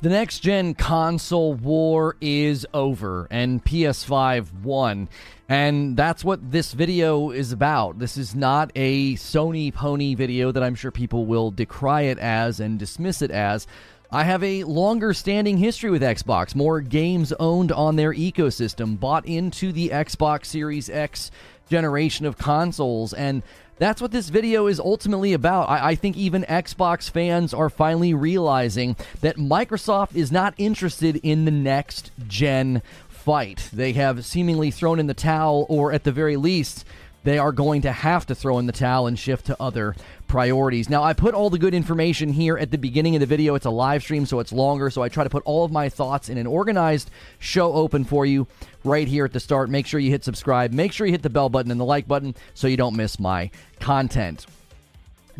The next gen console war is over, and PS5 won. And that's what this video is about. This is not a Sony pony video that I'm sure people will decry it as and dismiss it as. I have a longer standing history with Xbox, more games owned on their ecosystem, bought into the Xbox Series X generation of consoles, and that's what this video is ultimately about. I, I, think even Xbox fans are finally realizing that Microsoft is not interested in the next gen fight. They have seemingly thrown in the towel, or at the very least, they are going to have to throw in the towel and shift to other priorities. Now, I put all the good information here at the beginning of the video. It's a live stream, so it's longer. So I try to put all of my thoughts in an organized show open for you right here at the start. Make sure you hit subscribe. Make sure you hit the bell button and the like button so you don't miss my content.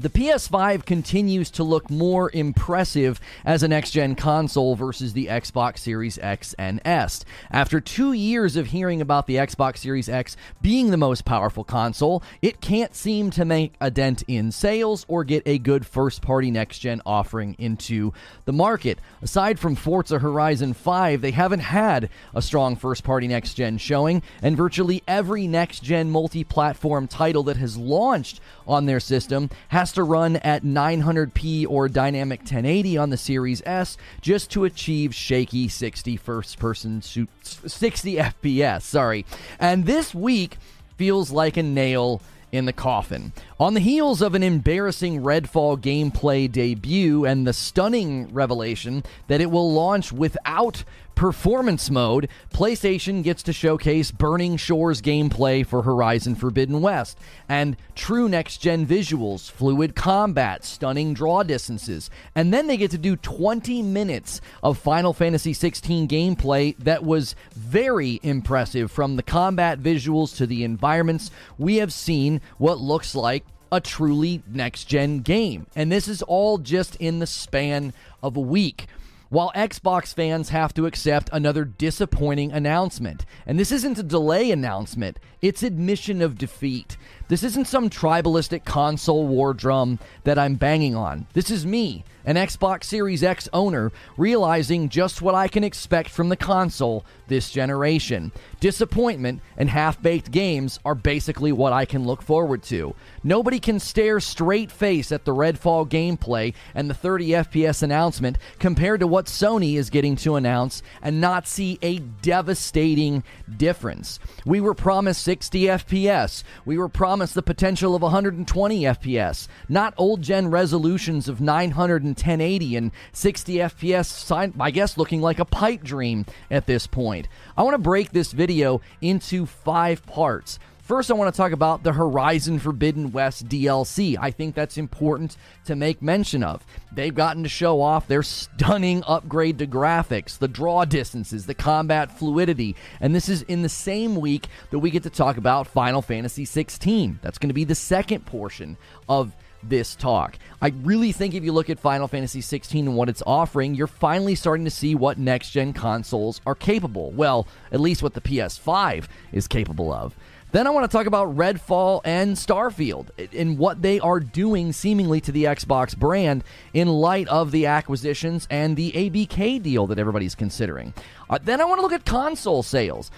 The PS5 continues to look more impressive as a next gen console versus the Xbox Series X and S. After two years of hearing about the Xbox Series X being the most powerful console, it can't seem to make a dent in sales or get a good first party next gen offering into the market. Aside from Forza Horizon 5, they haven't had a strong first party next gen showing, and virtually every next gen multi platform title that has launched on their system has to run at 900p or dynamic 1080 on the Series S just to achieve shaky 60 first person 60 FPS, sorry. And this week feels like a nail in the coffin. On the heels of an embarrassing Redfall gameplay debut and the stunning revelation that it will launch without performance mode, PlayStation gets to showcase Burning Shores gameplay for Horizon Forbidden West and true next gen visuals, fluid combat, stunning draw distances. And then they get to do 20 minutes of Final Fantasy XVI gameplay that was very impressive from the combat visuals to the environments. We have seen what looks like a truly next gen game. And this is all just in the span of a week while Xbox fans have to accept another disappointing announcement. And this isn't a delay announcement, it's admission of defeat. This isn't some tribalistic console war drum that I'm banging on. This is me, an Xbox Series X owner, realizing just what I can expect from the console this generation. Disappointment and half baked games are basically what I can look forward to. Nobody can stare straight face at the Redfall gameplay and the 30 FPS announcement compared to what Sony is getting to announce and not see a devastating difference. We were promised 60 FPS. We were promised the potential of 120 FPS, not old gen resolutions of 900 and 1080 and 60 FPS, I guess looking like a pipe dream at this point. I want to break this video into five parts. First, I want to talk about the Horizon Forbidden West DLC. I think that's important to make mention of. They've gotten to show off their stunning upgrade to graphics, the draw distances, the combat fluidity, and this is in the same week that we get to talk about Final Fantasy 16. That's going to be the second portion of this talk. I really think if you look at Final Fantasy 16 and what it's offering, you're finally starting to see what next gen consoles are capable. Well, at least what the PS5 is capable of. Then I want to talk about Redfall and Starfield and what they are doing seemingly to the Xbox brand in light of the acquisitions and the ABK deal that everybody's considering. Uh, then I want to look at console sales.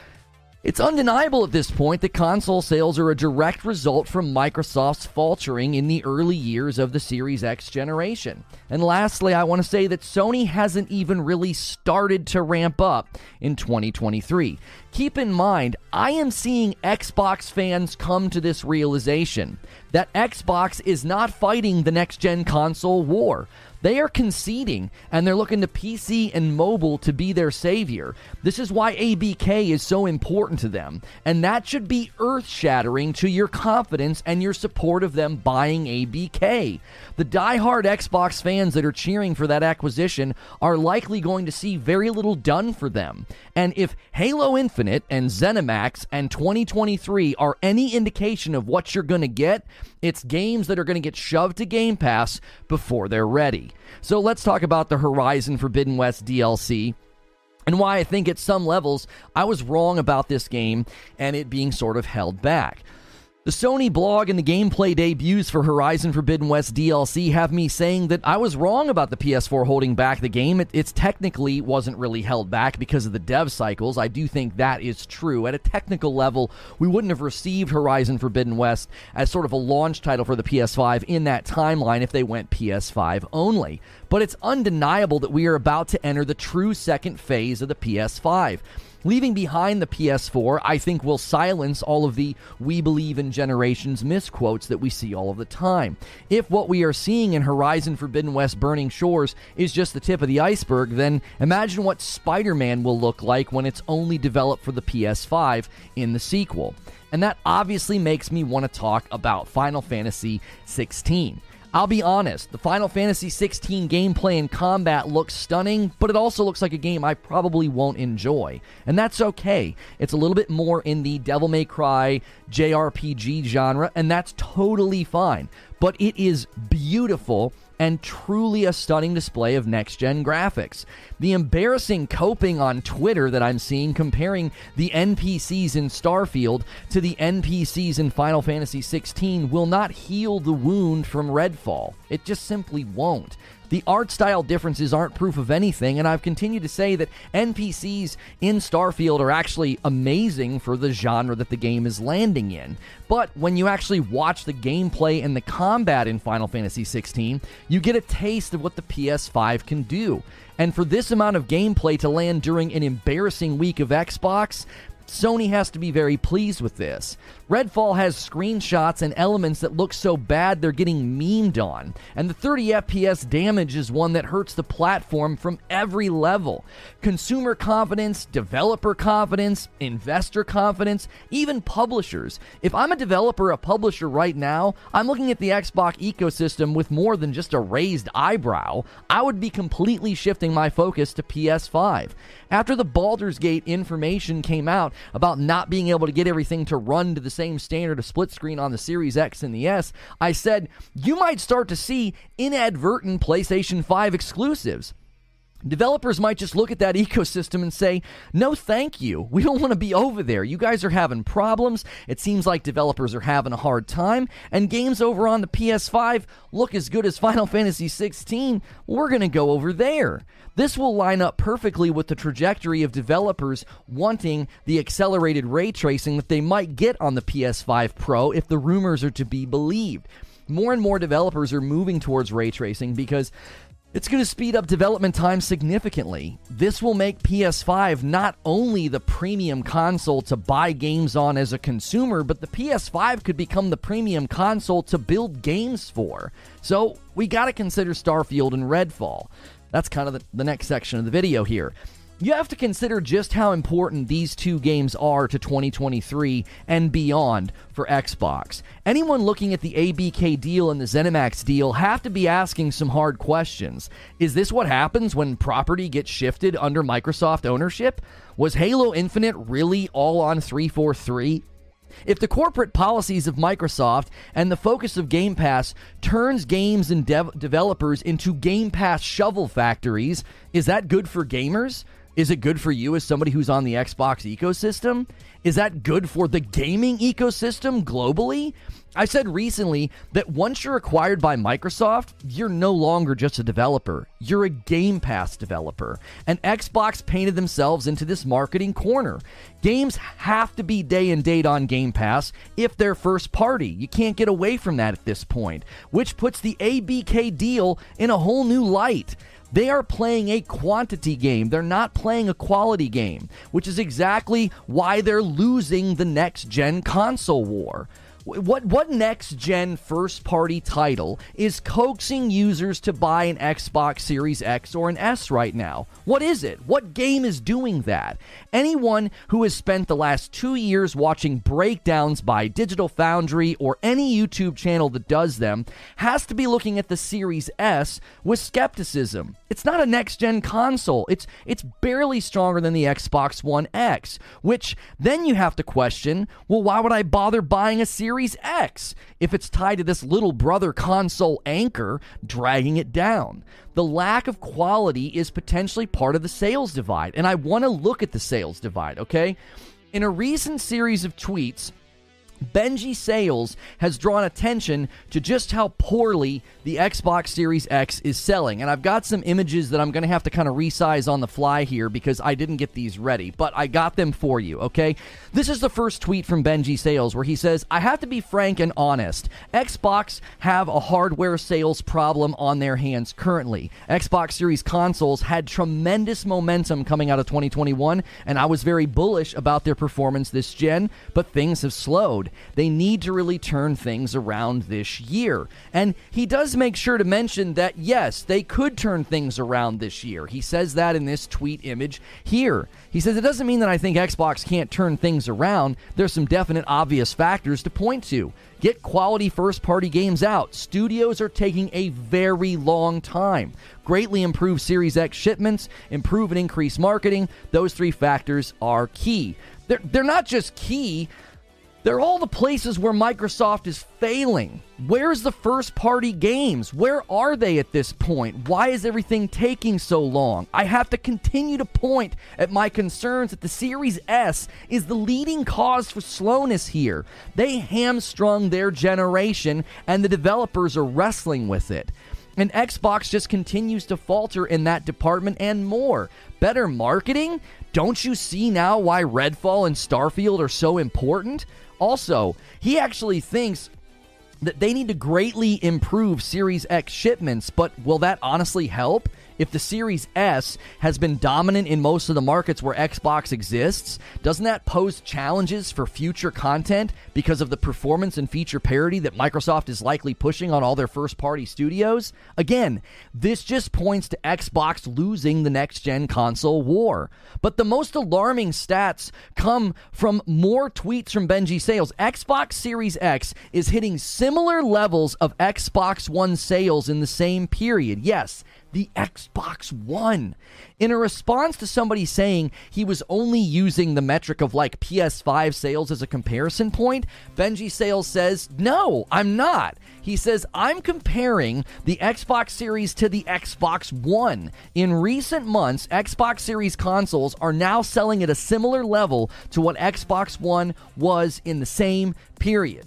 It's undeniable at this point that console sales are a direct result from Microsoft's faltering in the early years of the Series X generation. And lastly, I want to say that Sony hasn't even really started to ramp up in 2023. Keep in mind, I am seeing Xbox fans come to this realization that Xbox is not fighting the next gen console war. They are conceding and they're looking to PC and mobile to be their savior. This is why ABK is so important to them. And that should be earth shattering to your confidence and your support of them buying ABK. The die-hard Xbox fans that are cheering for that acquisition are likely going to see very little done for them. And if Halo Infinite and ZeniMax and 2023 are any indication of what you're going to get, it's games that are going to get shoved to Game Pass before they're ready. So let's talk about the Horizon Forbidden West DLC and why I think at some levels I was wrong about this game and it being sort of held back. The Sony blog and the gameplay debuts for Horizon Forbidden West DLC have me saying that I was wrong about the PS4 holding back the game. It it's technically wasn't really held back because of the dev cycles. I do think that is true. At a technical level, we wouldn't have received Horizon Forbidden West as sort of a launch title for the PS5 in that timeline if they went PS5 only. But it's undeniable that we are about to enter the true second phase of the PS5. Leaving behind the PS4, I think will silence all of the we believe in generations misquotes that we see all of the time. If what we are seeing in Horizon Forbidden West Burning Shores is just the tip of the iceberg, then imagine what Spider Man will look like when it's only developed for the PS5 in the sequel. And that obviously makes me want to talk about Final Fantasy 16. I'll be honest, the Final Fantasy 16 gameplay and combat looks stunning, but it also looks like a game I probably won't enjoy. And that's okay. It's a little bit more in the Devil May Cry JRPG genre, and that's totally fine. But it is beautiful and truly a stunning display of next gen graphics. The embarrassing coping on Twitter that I'm seeing comparing the NPCs in Starfield to the NPCs in Final Fantasy XVI will not heal the wound from Redfall. It just simply won't. The art style differences aren't proof of anything, and I've continued to say that NPCs in Starfield are actually amazing for the genre that the game is landing in. But when you actually watch the gameplay and the combat in Final Fantasy XVI, you get a taste of what the PS5 can do. And for this amount of gameplay to land during an embarrassing week of Xbox, Sony has to be very pleased with this. Redfall has screenshots and elements that look so bad they're getting memed on, and the 30 FPS damage is one that hurts the platform from every level. Consumer confidence, developer confidence, investor confidence, even publishers. If I'm a developer, a publisher right now, I'm looking at the Xbox ecosystem with more than just a raised eyebrow. I would be completely shifting my focus to PS5. After the Baldur's Gate information came out about not being able to get everything to run to the same standard of split screen on the Series X and the S, I said you might start to see inadvertent PlayStation 5 exclusives. Developers might just look at that ecosystem and say, no, thank you. We don't want to be over there. You guys are having problems. It seems like developers are having a hard time. And games over on the PS5 look as good as Final Fantasy 16. We're going to go over there. This will line up perfectly with the trajectory of developers wanting the accelerated ray tracing that they might get on the PS5 Pro if the rumors are to be believed. More and more developers are moving towards ray tracing because it's going to speed up development time significantly. This will make PS5 not only the premium console to buy games on as a consumer, but the PS5 could become the premium console to build games for. So we got to consider Starfield and Redfall. That's kind of the, the next section of the video here. You have to consider just how important these two games are to 2023 and beyond for Xbox. Anyone looking at the ABK deal and the ZeniMax deal have to be asking some hard questions. Is this what happens when property gets shifted under Microsoft ownership? Was Halo Infinite really all on 343? If the corporate policies of Microsoft and the focus of Game Pass turns games and dev- developers into Game Pass shovel factories, is that good for gamers? Is it good for you as somebody who's on the Xbox ecosystem? Is that good for the gaming ecosystem globally? I said recently that once you're acquired by Microsoft, you're no longer just a developer. You're a Game Pass developer. And Xbox painted themselves into this marketing corner. Games have to be day and date on Game Pass if they're first party. You can't get away from that at this point, which puts the ABK deal in a whole new light. They are playing a quantity game. They're not playing a quality game, which is exactly why they're losing the next gen console war. What what next gen first party title is coaxing users to buy an Xbox Series X or an S right now? What is it? What game is doing that? Anyone who has spent the last 2 years watching breakdowns by Digital Foundry or any YouTube channel that does them has to be looking at the Series S with skepticism. It's not a next gen console. It's it's barely stronger than the Xbox One X, which then you have to question, well why would I bother buying a Series Series X if it's tied to this little brother console anchor dragging it down. The lack of quality is potentially part of the sales divide, and I want to look at the sales divide, okay? In a recent series of tweets, Benji Sales has drawn attention to just how poorly the Xbox Series X is selling. And I've got some images that I'm going to have to kind of resize on the fly here because I didn't get these ready, but I got them for you, okay? This is the first tweet from Benji Sales where he says, I have to be frank and honest. Xbox have a hardware sales problem on their hands currently. Xbox Series consoles had tremendous momentum coming out of 2021, and I was very bullish about their performance this gen, but things have slowed. They need to really turn things around this year. And he does make sure to mention that, yes, they could turn things around this year. He says that in this tweet image here. He says it doesn't mean that I think Xbox can't turn things around. There's some definite obvious factors to point to. Get quality first party games out. Studios are taking a very long time. Greatly improve Series X shipments, improve and increase marketing. Those three factors are key. They're, they're not just key, they're all the places where Microsoft is failing. Where's the first party games? Where are they at this point? Why is everything taking so long? I have to continue to point at my concerns that the Series S is the leading cause for slowness here. They hamstrung their generation, and the developers are wrestling with it. And Xbox just continues to falter in that department and more. Better marketing? Don't you see now why Redfall and Starfield are so important? Also, he actually thinks that they need to greatly improve Series X shipments, but will that honestly help? If the Series S has been dominant in most of the markets where Xbox exists, doesn't that pose challenges for future content because of the performance and feature parity that Microsoft is likely pushing on all their first party studios? Again, this just points to Xbox losing the next gen console war. But the most alarming stats come from more tweets from Benji Sales. Xbox Series X is hitting similar levels of Xbox One sales in the same period. Yes, the Xbox One. In a response to somebody saying he was only using the metric of like PS5 sales as a comparison point, Benji Sales says, No, I'm not. He says, I'm comparing the Xbox Series to the Xbox One. In recent months, Xbox Series consoles are now selling at a similar level to what Xbox One was in the same period.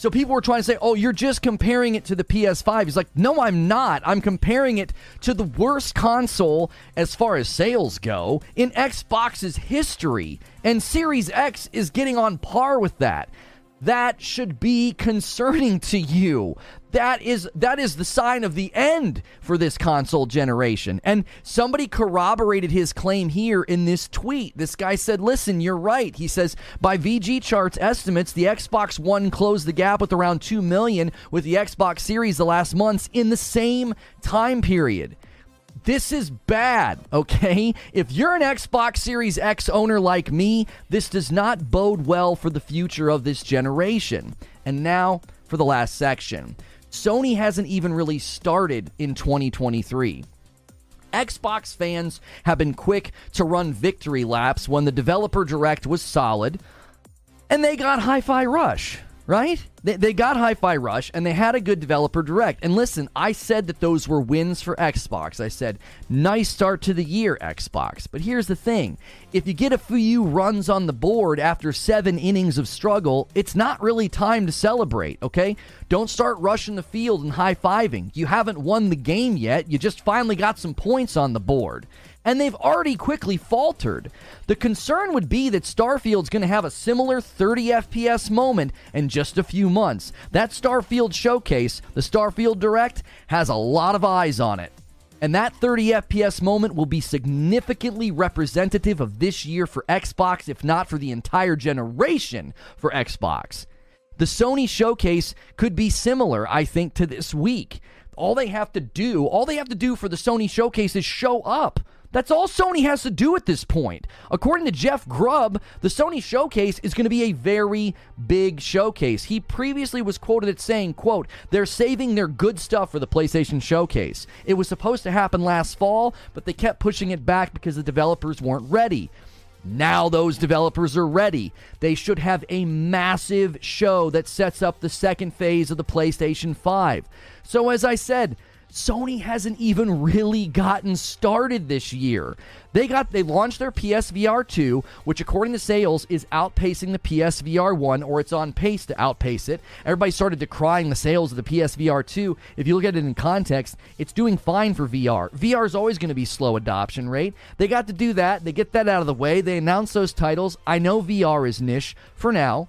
So people were trying to say, oh, you're just comparing it to the PS5. He's like, no, I'm not. I'm comparing it to the worst console as far as sales go in Xbox's history. And Series X is getting on par with that that should be concerning to you. That is that is the sign of the end for this console generation. And somebody corroborated his claim here in this tweet. This guy said, "Listen, you're right." He says, "By VGChartz estimates, the Xbox One closed the gap with around 2 million with the Xbox Series the last months in the same time period." This is bad, okay? If you're an Xbox Series X owner like me, this does not bode well for the future of this generation. And now for the last section. Sony hasn't even really started in 2023. Xbox fans have been quick to run victory laps when the developer direct was solid, and they got Hi Fi Rush right? They, they got Hi Fi Rush and they had a good developer direct. And listen, I said that those were wins for Xbox. I said, nice start to the year, Xbox. But here's the thing if you get a few runs on the board after seven innings of struggle, it's not really time to celebrate, okay? Don't start rushing the field and high fiving. You haven't won the game yet, you just finally got some points on the board and they've already quickly faltered. The concern would be that Starfield's going to have a similar 30 FPS moment in just a few months. That Starfield showcase, the Starfield Direct, has a lot of eyes on it. And that 30 FPS moment will be significantly representative of this year for Xbox, if not for the entire generation for Xbox. The Sony showcase could be similar, I think, to this week. All they have to do, all they have to do for the Sony showcase is show up. That's all Sony has to do at this point. According to Jeff Grubb, the Sony showcase is going to be a very big showcase. He previously was quoted as saying, quote, they're saving their good stuff for the PlayStation showcase. It was supposed to happen last fall, but they kept pushing it back because the developers weren't ready. Now those developers are ready. They should have a massive show that sets up the second phase of the PlayStation 5. So as I said, Sony hasn't even really gotten started this year. They got they launched their PSVR 2, which according to sales is outpacing the PSVR 1 or it's on pace to outpace it. Everybody started decrying the sales of the PSVR 2. If you look at it in context, it's doing fine for VR. VR is always going to be slow adoption rate. They got to do that. They get that out of the way. They announce those titles. I know VR is niche for now.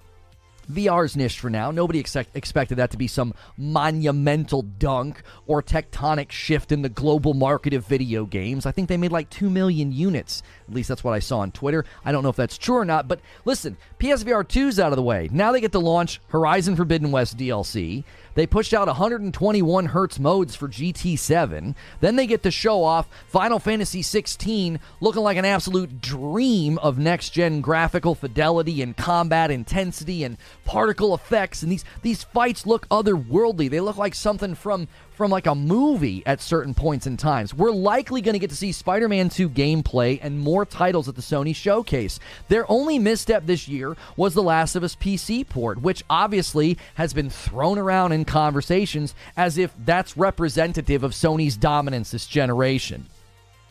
VR's niche for now. Nobody expect, expected that to be some monumental dunk or tectonic shift in the global market of video games. I think they made like 2 million units. At least that's what I saw on Twitter. I don't know if that's true or not, but listen, PSVR 2's out of the way. Now they get to launch Horizon Forbidden West DLC. They pushed out 121 hertz modes for GT7. Then they get to show off Final Fantasy 16 looking like an absolute dream of next gen graphical fidelity and combat intensity and particle effects. And these, these fights look otherworldly. They look like something from from like a movie at certain points in times. We're likely going to get to see Spider Man 2 gameplay and more titles at the Sony showcase. Their only misstep this year was The Last of Us PC port, which obviously has been thrown around in conversations as if that's representative of Sony's dominance this generation.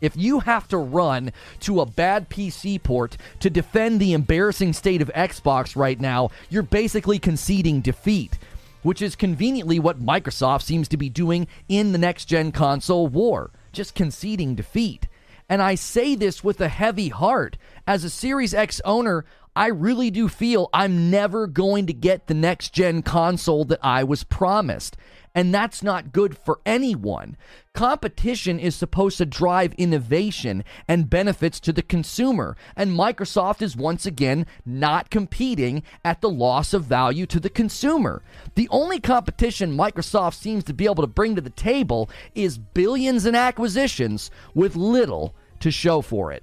If you have to run to a bad PC port to defend the embarrassing state of Xbox right now, you're basically conceding defeat which is conveniently what Microsoft seems to be doing in the next gen console war, just conceding defeat. And I say this with a heavy heart. As a Series X owner, I really do feel I'm never going to get the next gen console that I was promised and that's not good for anyone. Competition is supposed to drive innovation and benefits to the consumer, and Microsoft is once again not competing at the loss of value to the consumer. The only competition Microsoft seems to be able to bring to the table is billions in acquisitions with little to show for it.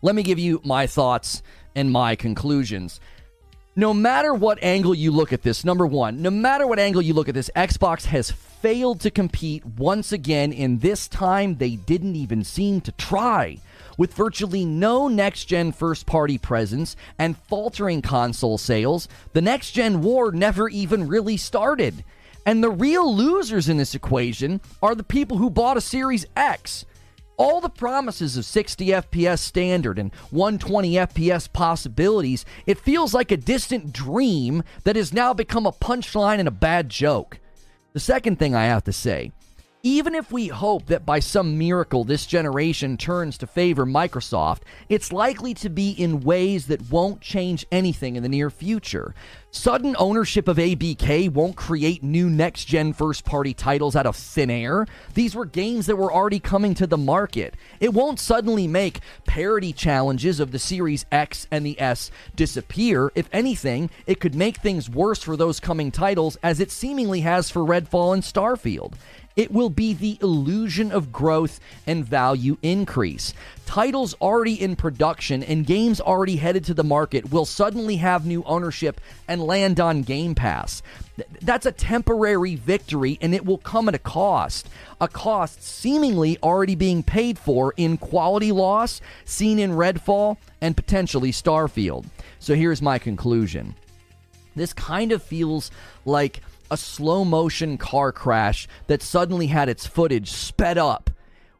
Let me give you my thoughts and my conclusions no matter what angle you look at this, number one, no matter what angle you look at this, Xbox has failed to compete once again, and this time they didn't even seem to try. With virtually no next gen first party presence and faltering console sales, the next gen war never even really started. And the real losers in this equation are the people who bought a Series X all the promises of 60 FPS standard and 120 FPS possibilities, it feels like a distant dream that has now become a punchline and a bad joke. The second thing I have to say even if we hope that by some miracle this generation turns to favor Microsoft, it's likely to be in ways that won't change anything in the near future. Sudden ownership of ABK won't create new next gen first party titles out of thin air. These were games that were already coming to the market. It won't suddenly make parity challenges of the Series X and the S disappear. If anything, it could make things worse for those coming titles, as it seemingly has for Redfall and Starfield. It will be the illusion of growth and value increase. Titles already in production and games already headed to the market will suddenly have new ownership and land on Game Pass. That's a temporary victory and it will come at a cost. A cost seemingly already being paid for in quality loss seen in Redfall and potentially Starfield. So here's my conclusion. This kind of feels like a slow motion car crash that suddenly had its footage sped up.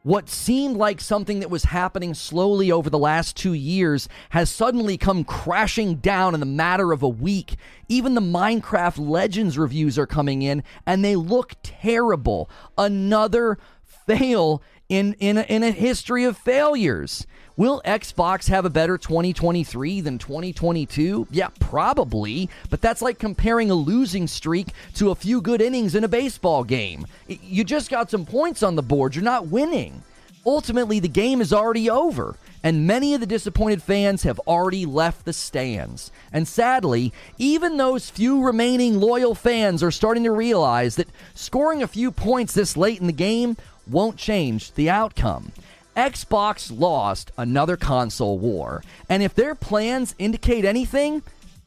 What seemed like something that was happening slowly over the last two years has suddenly come crashing down in the matter of a week. Even the Minecraft Legends reviews are coming in and they look terrible. Another fail in, in, a, in a history of failures. Will Xbox have a better 2023 than 2022? Yeah, probably, but that's like comparing a losing streak to a few good innings in a baseball game. You just got some points on the board, you're not winning. Ultimately, the game is already over, and many of the disappointed fans have already left the stands. And sadly, even those few remaining loyal fans are starting to realize that scoring a few points this late in the game won't change the outcome. Xbox lost another console war, and if their plans indicate anything,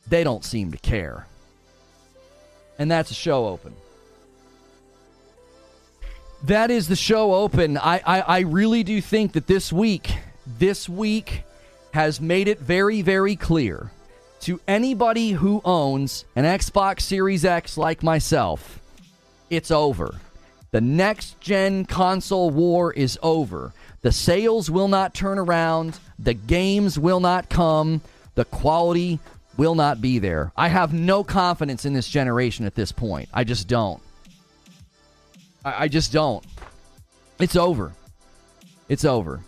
they don't seem to care. And that's a show open. That is the show open. I, I, I really do think that this week, this week has made it very, very clear to anybody who owns an Xbox Series X like myself, it's over. The next gen console war is over. The sales will not turn around. The games will not come. The quality will not be there. I have no confidence in this generation at this point. I just don't. I, I just don't. It's over. It's over.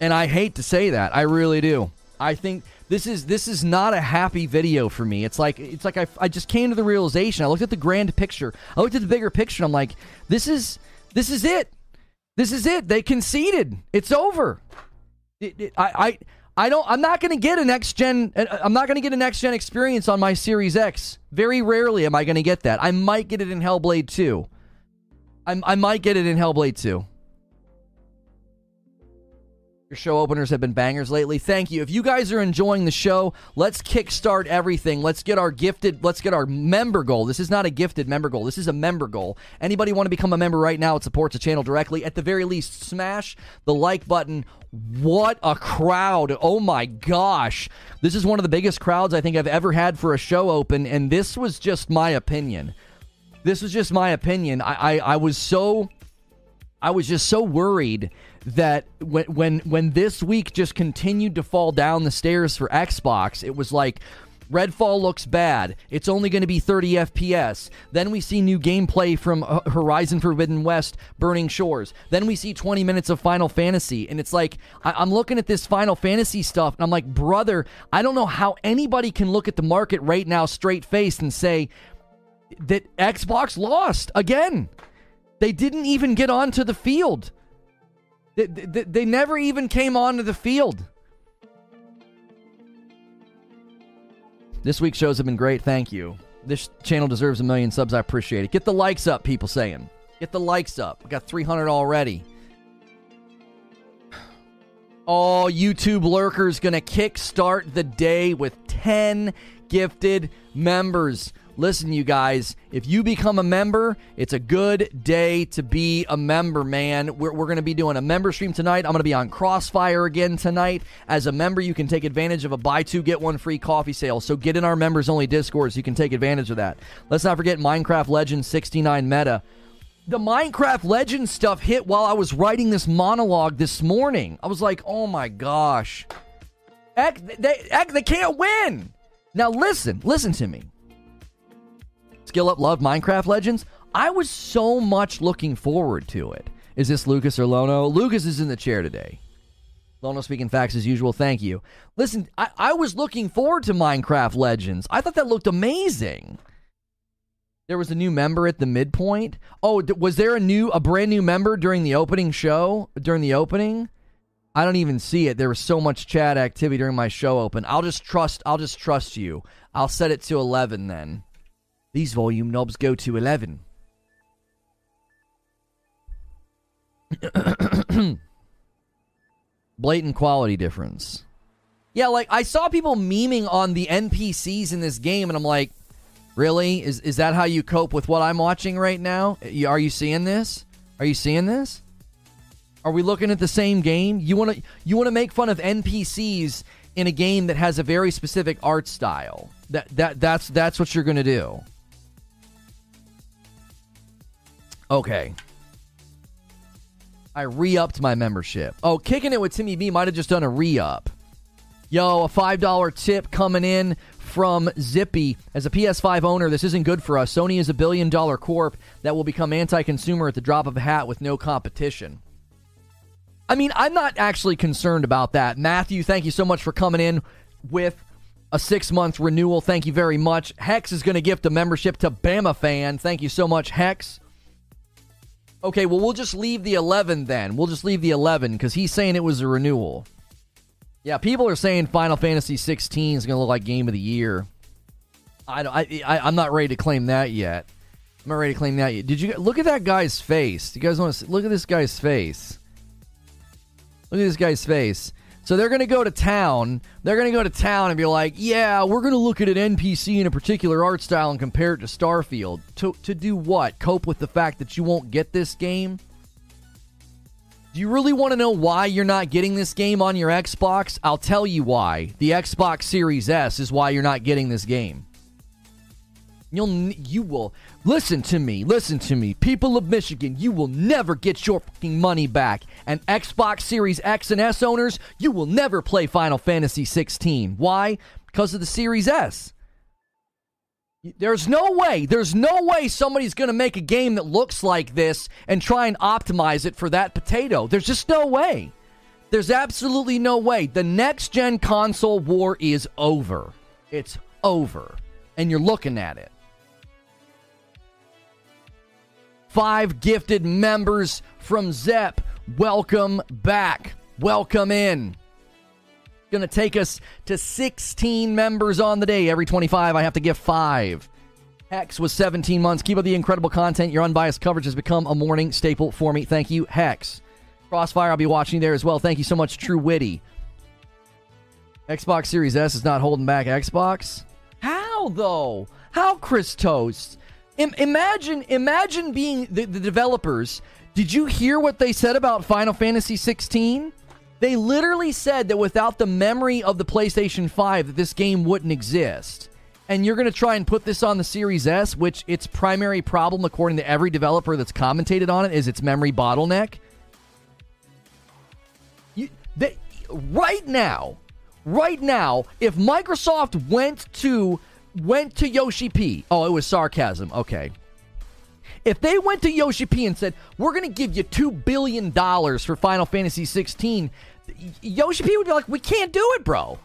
And I hate to say that. I really do. I think this is this is not a happy video for me. It's like it's like I, I just came to the realization. I looked at the grand picture. I looked at the bigger picture. And I'm like, this is this is it. This is it. They conceded. It's over. It, it, I, I I don't. I'm not going to get a next gen. Uh, I'm not going to get a next gen experience on my Series X. Very rarely am I going to get that. I might get it in Hellblade 2. I, I might get it in Hellblade 2. Your show openers have been bangers lately. Thank you. If you guys are enjoying the show, let's kickstart everything. Let's get our gifted, let's get our member goal. This is not a gifted member goal. This is a member goal. Anybody want to become a member right now? It supports the channel directly. At the very least, smash the like button. What a crowd. Oh my gosh. This is one of the biggest crowds I think I've ever had for a show open, and this was just my opinion. This was just my opinion. I, I, I was so I was just so worried that when when when this week just continued to fall down the stairs for Xbox, it was like Redfall looks bad. It's only going to be 30 FPS. Then we see new gameplay from uh, Horizon Forbidden West, Burning Shores. Then we see 20 minutes of Final Fantasy. And it's like, I- am looking at this Final Fantasy stuff, and I'm like, brother, I don't know how anybody can look at the market right now straight faced and say that Xbox lost again. They didn't even get onto the field. They, they, they never even came onto the field. This week's shows have been great. Thank you. This channel deserves a million subs. I appreciate it. Get the likes up, people saying. Get the likes up. We got 300 already. Oh, YouTube lurkers gonna kickstart the day with 10 gifted members. Listen, you guys, if you become a member, it's a good day to be a member, man. We're, we're going to be doing a member stream tonight. I'm going to be on Crossfire again tonight. As a member, you can take advantage of a buy two, get one free coffee sale. So get in our members only Discord so you can take advantage of that. Let's not forget Minecraft Legends 69 meta. The Minecraft Legends stuff hit while I was writing this monologue this morning. I was like, oh my gosh. They, they can't win. Now listen, listen to me. Skill Up Love Minecraft Legends. I was so much looking forward to it. Is this Lucas or Lono? Lucas is in the chair today. Lono speaking facts as usual. Thank you. Listen, I, I was looking forward to Minecraft Legends. I thought that looked amazing. There was a new member at the midpoint. Oh, was there a new, a brand new member during the opening show? During the opening? I don't even see it. There was so much chat activity during my show open. I'll just trust. I'll just trust you. I'll set it to eleven then. These volume knobs go to 11. Blatant quality difference. Yeah, like I saw people memeing on the NPCs in this game, and I'm like, really? Is is that how you cope with what I'm watching right now? Are you seeing this? Are you seeing this? Are we looking at the same game? You want to you want to make fun of NPCs in a game that has a very specific art style. That that that's that's what you're going to do. Okay. I re upped my membership. Oh, kicking it with Timmy B might have just done a re up. Yo, a $5 tip coming in from Zippy. As a PS5 owner, this isn't good for us. Sony is a billion dollar corp that will become anti consumer at the drop of a hat with no competition. I mean, I'm not actually concerned about that. Matthew, thank you so much for coming in with a six month renewal. Thank you very much. Hex is going to gift a membership to Bama Fan. Thank you so much, Hex. Okay, well, we'll just leave the 11 then. We'll just leave the 11 because he's saying it was a renewal. Yeah, people are saying Final Fantasy 16 is going to look like Game of the Year. I, don't, I, I, am not ready to claim that yet. I'm not ready to claim that yet. Did you look at that guy's face? You guys want to look at this guy's face? Look at this guy's face. So they're going to go to town. They're going to go to town and be like, yeah, we're going to look at an NPC in a particular art style and compare it to Starfield. To, to do what? Cope with the fact that you won't get this game? Do you really want to know why you're not getting this game on your Xbox? I'll tell you why. The Xbox Series S is why you're not getting this game. You'll you will listen to me, listen to me, people of Michigan. You will never get your fucking money back. And Xbox Series X and S owners, you will never play Final Fantasy 16. Why? Because of the Series S. There's no way, there's no way somebody's going to make a game that looks like this and try and optimize it for that potato. There's just no way. There's absolutely no way. The next gen console war is over. It's over. And you're looking at it. Five gifted members from Zep. Welcome back. Welcome in. Going to take us to 16 members on the day. Every 25, I have to give five. Hex was 17 months. Keep up the incredible content. Your unbiased coverage has become a morning staple for me. Thank you, Hex. Crossfire, I'll be watching there as well. Thank you so much, True Witty. Xbox Series S is not holding back Xbox. How though? How Chris Toast? Imagine, imagine being the, the developers. Did you hear what they said about Final Fantasy 16? They literally said that without the memory of the PlayStation 5 that this game wouldn't exist. And you're going to try and put this on the Series S, which its primary problem according to every developer that's commentated on it is its memory bottleneck. You, they, right now, right now, if Microsoft went to went to Yoshi P, oh, it was sarcasm. Okay, if they went to Yoshi P and said, "We're going to give you two billion dollars for Final Fantasy 16," Yoshi P would be like, "We can't do it, bro.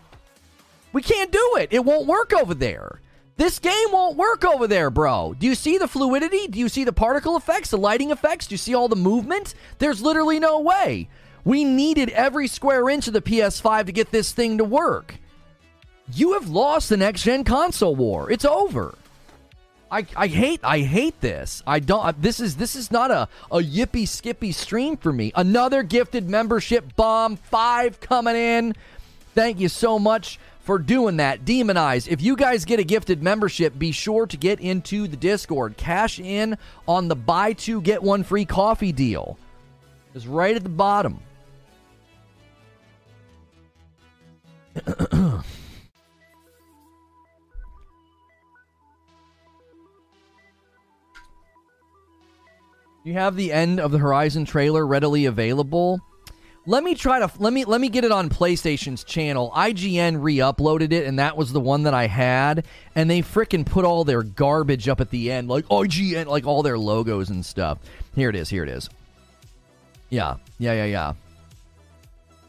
We can't do it. It won't work over there. This game won't work over there, bro. Do you see the fluidity? Do you see the particle effects, the lighting effects? Do you see all the movement? There's literally no way. We needed every square inch of the PS5 to get this thing to work. You have lost the next gen console war. It's over. I, I hate I hate this. I don't. This is this is not a a yippee skippy stream for me. Another gifted membership bomb five coming in. Thank you so much for doing that. Demonize. If you guys get a gifted membership, be sure to get into the Discord. Cash in on the buy two get one free coffee deal. It's right at the bottom. You have the end of the Horizon trailer readily available. Let me try to let me let me get it on PlayStation's channel. IGN re-uploaded it, and that was the one that I had. And they freaking put all their garbage up at the end, like IGN, like all their logos and stuff. Here it is. Here it is. Yeah, yeah, yeah, yeah.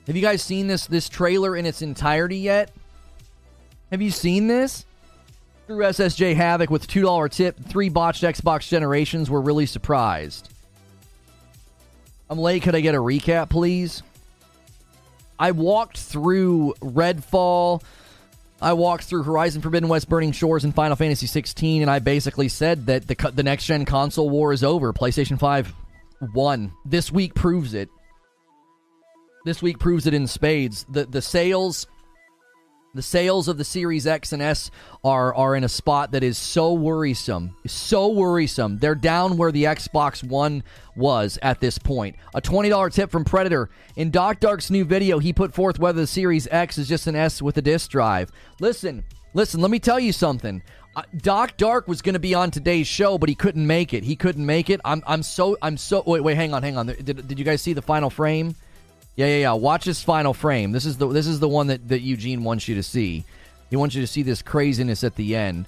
Have you guys seen this this trailer in its entirety yet? Have you seen this? Through SSJ Havoc with $2 tip, three botched Xbox generations. We're really surprised. I'm late. Could I get a recap, please? I walked through Redfall. I walked through Horizon Forbidden West, Burning Shores, and Final Fantasy 16, and I basically said that the the next gen console war is over. PlayStation 5 won. This week proves it. This week proves it in spades. The the sales the sales of the Series X and S are are in a spot that is so worrisome, so worrisome. They're down where the Xbox One was at this point. A twenty dollar tip from Predator in Doc Dark's new video. He put forth whether the Series X is just an S with a disk drive. Listen, listen. Let me tell you something. Uh, Doc Dark was going to be on today's show, but he couldn't make it. He couldn't make it. I'm I'm so I'm so wait wait hang on hang on. Did, did you guys see the final frame? Yeah, yeah, yeah. Watch this final frame. This is the this is the one that, that Eugene wants you to see. He wants you to see this craziness at the end.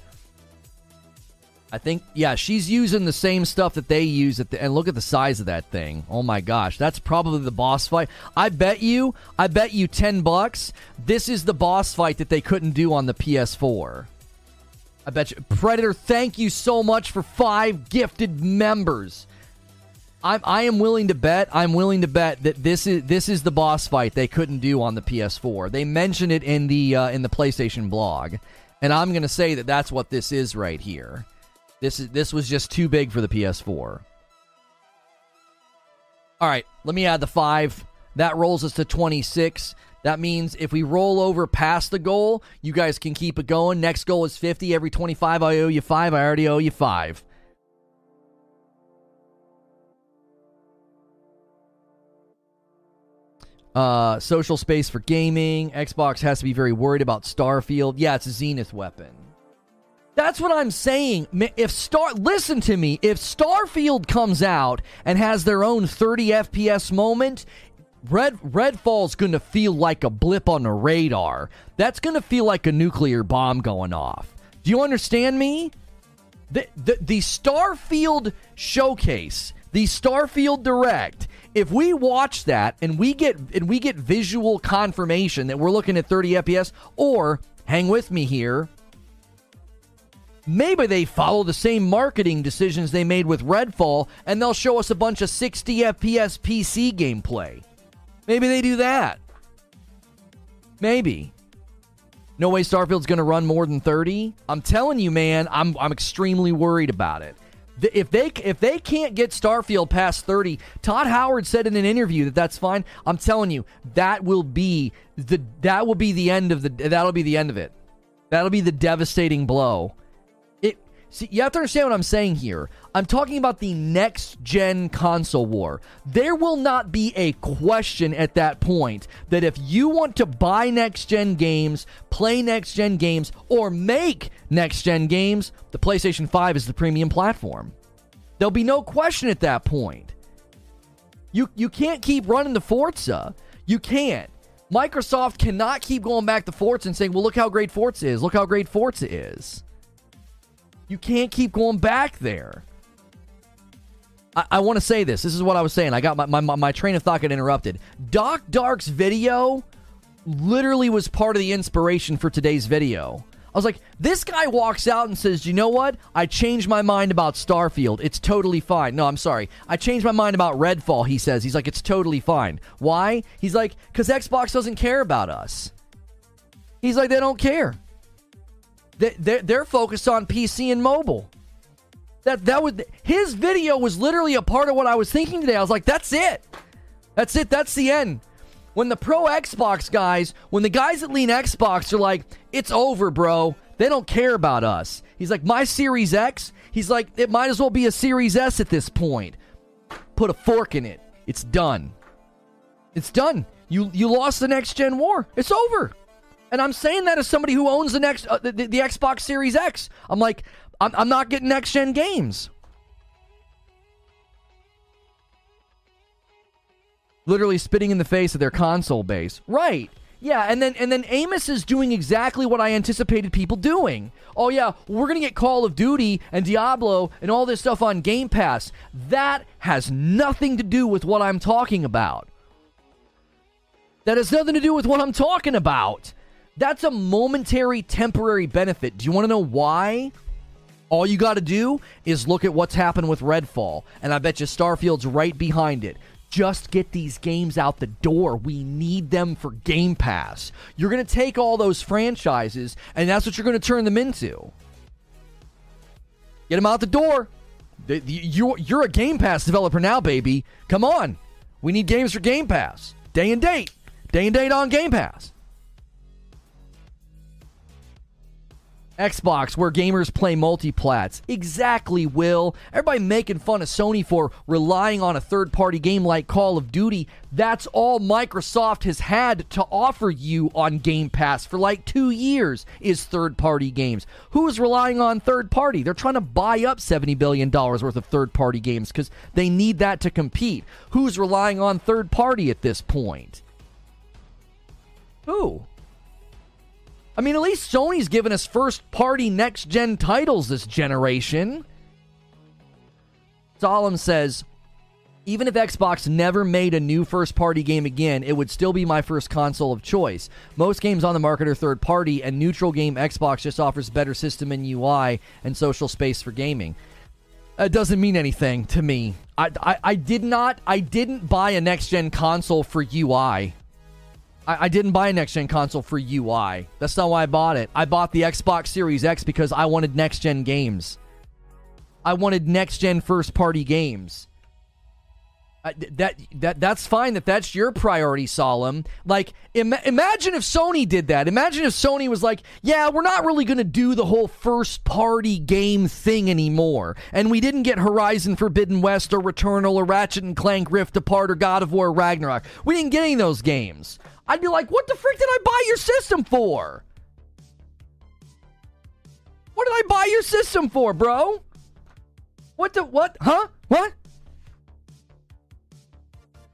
I think yeah, she's using the same stuff that they use at the and look at the size of that thing. Oh my gosh, that's probably the boss fight. I bet you, I bet you 10 bucks this is the boss fight that they couldn't do on the PS4. I bet you Predator, thank you so much for 5 gifted members. I'm I am willing to bet I'm willing to bet that this is this is the boss fight they couldn't do on the PS4. They mentioned it in the uh, in the PlayStation blog, and I'm going to say that that's what this is right here. This is this was just too big for the PS4. All right, let me add the 5. That rolls us to 26. That means if we roll over past the goal, you guys can keep it going. Next goal is 50. Every 25 I owe you 5. I already owe you 5. Uh, social space for gaming. Xbox has to be very worried about Starfield. Yeah, it's a Zenith weapon. That's what I'm saying. If Star listen to me, if Starfield comes out and has their own 30 FPS moment, Red Redfall's going to feel like a blip on the radar. That's going to feel like a nuclear bomb going off. Do you understand me? The, the the Starfield showcase, the Starfield Direct. If we watch that and we get and we get visual confirmation that we're looking at 30 FPS, or hang with me here, maybe they follow the same marketing decisions they made with Redfall and they'll show us a bunch of 60 FPS PC gameplay. Maybe they do that. Maybe. No way Starfield's going to run more than 30. I'm telling you, man, I'm I'm extremely worried about it. If they if they can't get Starfield past 30, Todd Howard said in an interview that that's fine. I'm telling you, that will be the that will be the end of the that'll be the end of it. That'll be the devastating blow. See, you have to understand what I'm saying here. I'm talking about the next gen console war. There will not be a question at that point that if you want to buy next gen games, play next gen games, or make next gen games, the PlayStation 5 is the premium platform. There'll be no question at that point. You you can't keep running the Forza. You can't. Microsoft cannot keep going back to Forza and saying, "Well, look how great Forza is. Look how great Forza is." You can't keep going back there. I, I want to say this. This is what I was saying. I got my, my, my train of thought got interrupted. Doc Dark's video literally was part of the inspiration for today's video. I was like, this guy walks out and says, you know what? I changed my mind about Starfield. It's totally fine. No, I'm sorry. I changed my mind about Redfall, he says. He's like, it's totally fine. Why? He's like, because Xbox doesn't care about us. He's like, they don't care. They're, they're focused on PC and mobile. That that was his video was literally a part of what I was thinking today. I was like, that's it. That's it. That's the end. When the pro Xbox guys, when the guys that lean Xbox are like, it's over, bro. They don't care about us. He's like, my Series X. He's like, it might as well be a Series S at this point. Put a fork in it. It's done. It's done. You you lost the next gen war. It's over. And I'm saying that as somebody who owns the next uh, the, the, Xbox Series X. I'm like, I'm, I'm not getting next gen games. Literally spitting in the face of their console base. Right. Yeah, and then and then Amos is doing exactly what I anticipated people doing. Oh yeah, we're gonna get Call of Duty and Diablo and all this stuff on Game Pass. That has nothing to do with what I'm talking about. That has nothing to do with what I'm talking about. That's a momentary, temporary benefit. Do you want to know why? All you got to do is look at what's happened with Redfall, and I bet you Starfield's right behind it. Just get these games out the door. We need them for Game Pass. You're going to take all those franchises, and that's what you're going to turn them into. Get them out the door. You're a Game Pass developer now, baby. Come on. We need games for Game Pass. Day and date. Day and date on Game Pass. Xbox, where gamers play multiplats. Exactly, Will. Everybody making fun of Sony for relying on a third party game like Call of Duty. That's all Microsoft has had to offer you on Game Pass for like two years is third party games. Who's relying on third party? They're trying to buy up $70 billion worth of third party games because they need that to compete. Who's relying on third party at this point? Who? I mean, at least Sony's given us first party next gen titles this generation. Solemn says, even if Xbox never made a new first party game again, it would still be my first console of choice. Most games on the market are third party, and neutral game Xbox just offers better system and UI and social space for gaming. It doesn't mean anything to me. I, I, I did not I didn't buy a next gen console for UI. I, I didn't buy a next gen console for UI. That's not why I bought it. I bought the Xbox Series X because I wanted next gen games. I wanted next gen first party games. That that that's fine that that's your priority solemn like Im- imagine if sony did that imagine if sony was like yeah we're not really going to do the whole first party game thing anymore and we didn't get horizon forbidden west or returnal or ratchet and clank rift apart or god of war ragnarok we didn't get any of those games I'd be like, what the frick did I buy your system for? What did I buy your system for, bro? What the what? Huh? What?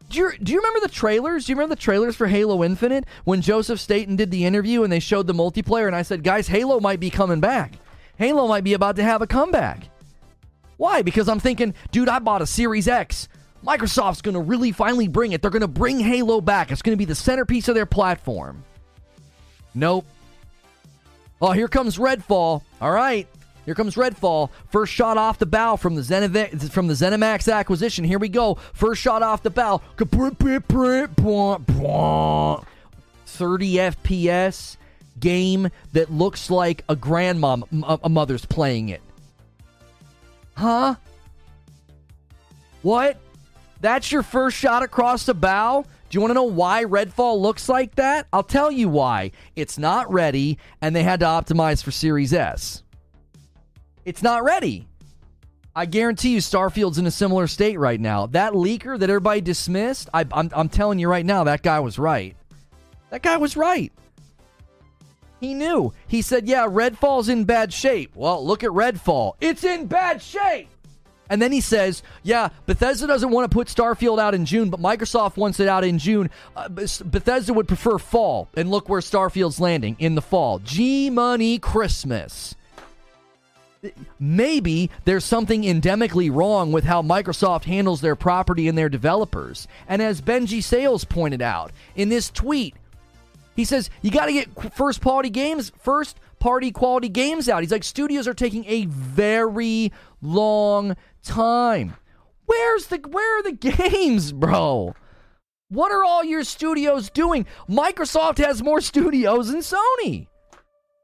Do you, do you remember the trailers? Do you remember the trailers for Halo Infinite when Joseph Staten did the interview and they showed the multiplayer and I said, "Guys, Halo might be coming back. Halo might be about to have a comeback." Why? Because I'm thinking, dude, I bought a Series X. Microsoft's going to really finally bring it. They're going to bring Halo back. It's going to be the centerpiece of their platform. Nope. Oh, here comes Redfall. All right. Here comes Redfall. First shot off the bow from the Zeniv- from the ZeniMax acquisition. Here we go. First shot off the bow. 30 FPS game that looks like a grandma, a mother's playing it. Huh? What? That's your first shot across the bow? Do you want to know why Redfall looks like that? I'll tell you why. It's not ready, and they had to optimize for Series S. It's not ready. I guarantee you Starfield's in a similar state right now. That leaker that everybody dismissed, I, I'm telling you right now, that guy was right. That guy was right. He knew. He said, yeah, Redfall's in bad shape. Well, look at Redfall. It's in bad shape. And then he says, yeah, Bethesda doesn't want to put Starfield out in June, but Microsoft wants it out in June. Uh, Bethesda would prefer fall. And look where Starfield's landing in the fall. G Money Christmas maybe there's something endemically wrong with how Microsoft handles their property and their developers. And as Benji Sales pointed out in this tweet, he says you got to get first party games, first party quality games out. He's like studios are taking a very long time. Where's the where are the games, bro? What are all your studios doing? Microsoft has more studios than Sony.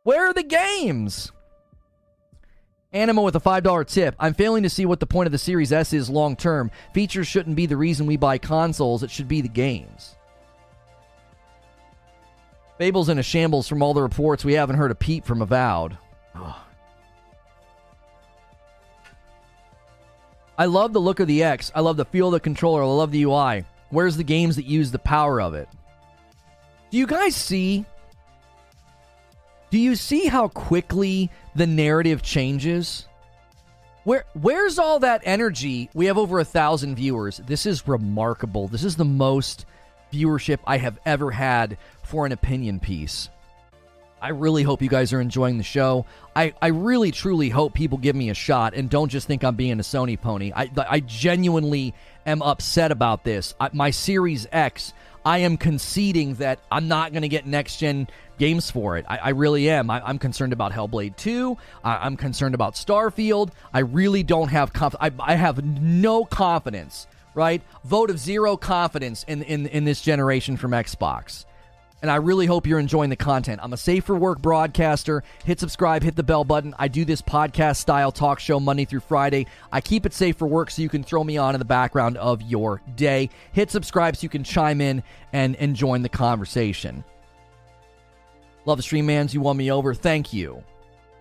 Where are the games? Anima with a $5 tip. I'm failing to see what the point of the Series S is long term. Features shouldn't be the reason we buy consoles, it should be the games. Fable's in a shambles from all the reports. We haven't heard a peep from Avowed. Ugh. I love the look of the X. I love the feel of the controller. I love the UI. Where's the games that use the power of it? Do you guys see do you see how quickly the narrative changes? Where where's all that energy? We have over a thousand viewers. This is remarkable. This is the most viewership I have ever had for an opinion piece. I really hope you guys are enjoying the show. I, I really truly hope people give me a shot and don't just think I'm being a Sony pony. I, I genuinely am upset about this. I, my Series X, I am conceding that I'm not going to get next gen games for it. I, I really am. I, am concerned about Hellblade 2. I, am concerned about Starfield. I really don't have conf- I, I have no confidence, right? Vote of zero confidence in, in, in this generation from Xbox. And I really hope you're enjoying the content. I'm a safe for work broadcaster. Hit subscribe, hit the bell button. I do this podcast style talk show Monday through Friday. I keep it safe for work so you can throw me on in the background of your day. Hit subscribe so you can chime in and, and join the conversation. Love the stream, mans. You won me over. Thank you.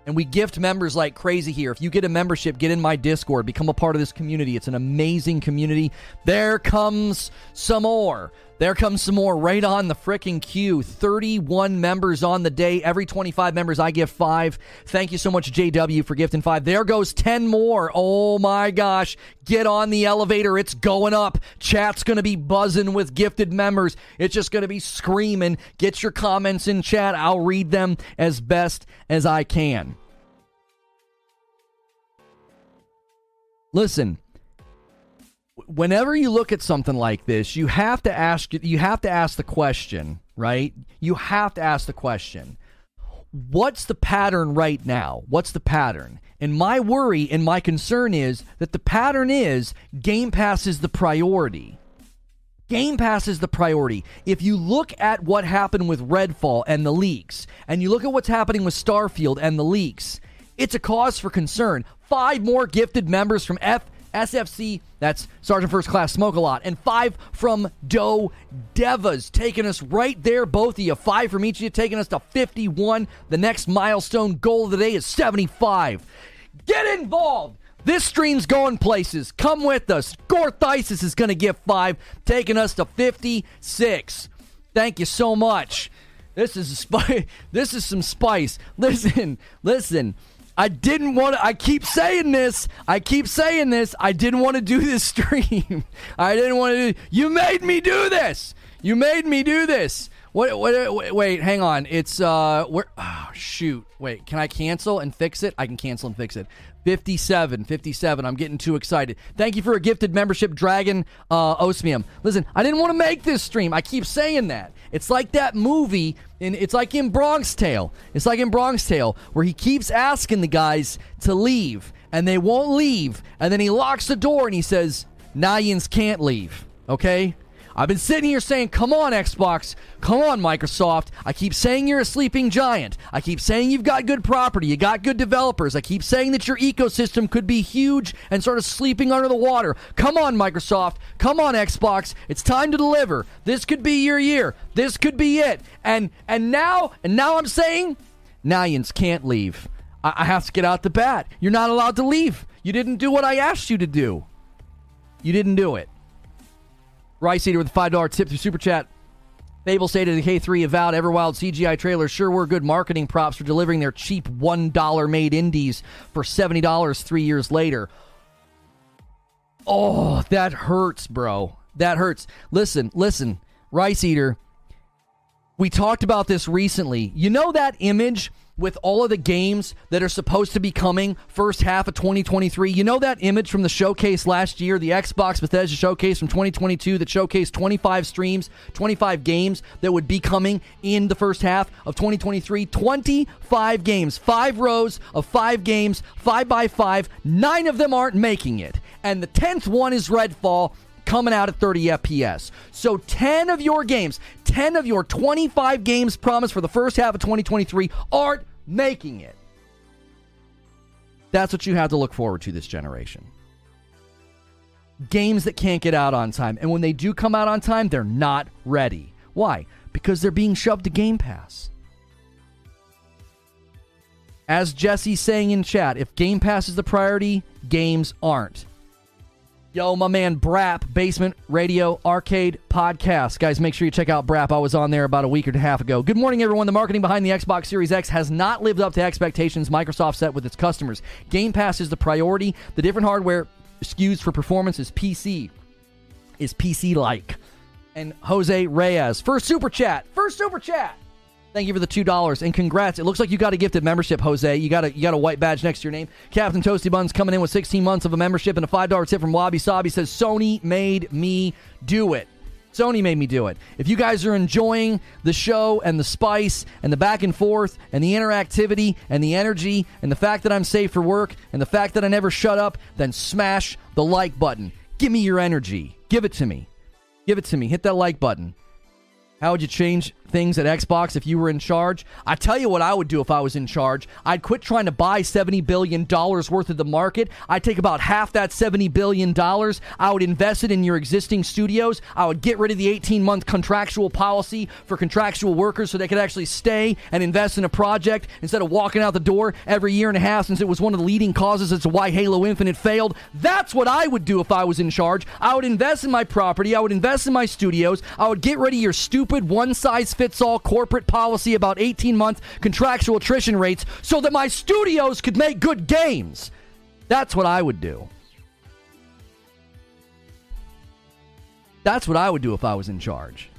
And we gift members like crazy here. If you get a membership, get in my Discord, become a part of this community. It's an amazing community. There comes some more. There comes some more right on the freaking queue. 31 members on the day. Every 25 members, I give five. Thank you so much, JW, for gifting five. There goes 10 more. Oh my gosh. Get on the elevator. It's going up. Chat's going to be buzzing with gifted members. It's just going to be screaming. Get your comments in chat. I'll read them as best as I can. Listen, whenever you look at something like this, you have to ask you have to ask the question, right? You have to ask the question. What's the pattern right now? What's the pattern? And my worry and my concern is that the pattern is Game Pass is the priority. Game Pass is the priority. If you look at what happened with Redfall and the leaks, and you look at what's happening with Starfield and the leaks, it's a cause for concern. Five more gifted members from F SFC, that's Sergeant First Class Smoke a Lot, and five from Doe Devas, taking us right there, both of you. Five from each of you, taking us to 51. The next milestone goal of the day is 75. Get involved! This stream's going places. Come with us. Gorthisis is going to give five, taking us to 56. Thank you so much. This is a spice. This is some spice. Listen, listen. I didn't want to. I keep saying this. I keep saying this. I didn't want to do this stream. I didn't want to do. You made me do this. You made me do this. What, what, wait, wait, hang on. It's uh where oh shoot. Wait, can I cancel and fix it? I can cancel and fix it. 57, 57. I'm getting too excited. Thank you for a gifted membership, Dragon uh, Osmium. Listen, I didn't want to make this stream. I keep saying that. It's like that movie, and it's like in Bronx Tale. It's like in Bronx Tale, where he keeps asking the guys to leave, and they won't leave, and then he locks the door and he says, Nayans can't leave. Okay? I've been sitting here saying, come on, Xbox. Come on, Microsoft. I keep saying you're a sleeping giant. I keep saying you've got good property. You got good developers. I keep saying that your ecosystem could be huge and sort of sleeping under the water. Come on, Microsoft. Come on, Xbox. It's time to deliver. This could be your year. This could be it. And and now and now I'm saying, Nayans can't leave. I, I have to get out the bat. You're not allowed to leave. You didn't do what I asked you to do. You didn't do it. Rice Eater with a $5 tip through Super Chat. Fable State of Decay 3 avowed Everwild CGI trailers sure were good marketing props for delivering their cheap $1 made indies for $70 three years later. Oh, that hurts, bro. That hurts. Listen, listen, Rice Eater. We talked about this recently. You know that image with all of the games that are supposed to be coming first half of 2023. You know that image from the showcase last year, the Xbox Bethesda showcase from 2022 that showcased 25 streams, 25 games that would be coming in the first half of 2023. 25 games, five rows of five games, five by five. Nine of them aren't making it. And the 10th one is Redfall coming out at 30 FPS. So 10 of your games, 10 of your 25 games promised for the first half of 2023 aren't making it. That's what you have to look forward to this generation. Games that can't get out on time. And when they do come out on time, they're not ready. Why? Because they're being shoved to Game Pass. As Jesse's saying in chat, if Game Pass is the priority, games aren't. Yo, my man Brap, Basement Radio Arcade Podcast. Guys, make sure you check out Brap. I was on there about a week or a half ago. Good morning, everyone. The marketing behind the Xbox Series X has not lived up to expectations Microsoft set with its customers. Game Pass is the priority. The different hardware SKUs for performance is PC. Is PC like. And Jose Reyes, first super chat. First super chat. Thank you for the two dollars and congrats. It looks like you got a gifted membership, Jose. You got a you got a white badge next to your name. Captain Toasty Buns coming in with 16 months of a membership and a five dollar tip from Wabi Sabi says Sony made me do it. Sony made me do it. If you guys are enjoying the show and the spice and the back and forth and the interactivity and the energy and the fact that I'm safe for work and the fact that I never shut up, then smash the like button. Give me your energy. Give it to me. Give it to me. Hit that like button. How would you change things at Xbox if you were in charge? I tell you what I would do if I was in charge. I'd quit trying to buy $70 billion worth of the market. I'd take about half that $70 billion. I would invest it in your existing studios. I would get rid of the 18 month contractual policy for contractual workers so they could actually stay and invest in a project instead of walking out the door every year and a half since it was one of the leading causes as to why Halo Infinite failed. That's what I would do if I was in charge. I would invest in my property. I would invest in my studios. I would get rid of your stupid one size fits all corporate policy about 18 month contractual attrition rates so that my studios could make good games. That's what I would do. That's what I would do if I was in charge.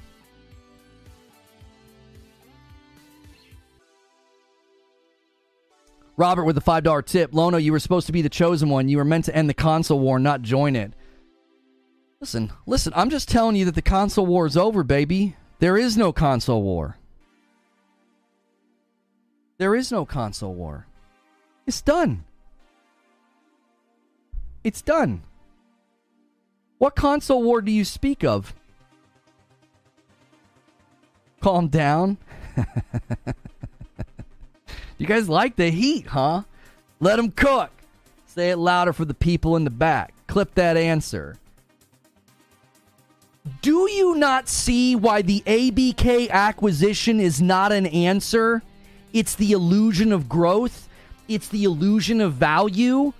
Robert with the $5 tip. Lono, you were supposed to be the chosen one. You were meant to end the console war, not join it. Listen, listen, I'm just telling you that the console war is over, baby. There is no console war. There is no console war. It's done. It's done. What console war do you speak of? Calm down. you guys like the heat, huh? Let them cook. Say it louder for the people in the back. Clip that answer. Do you not see why the ABK acquisition is not an answer? It's the illusion of growth. It's the illusion of value.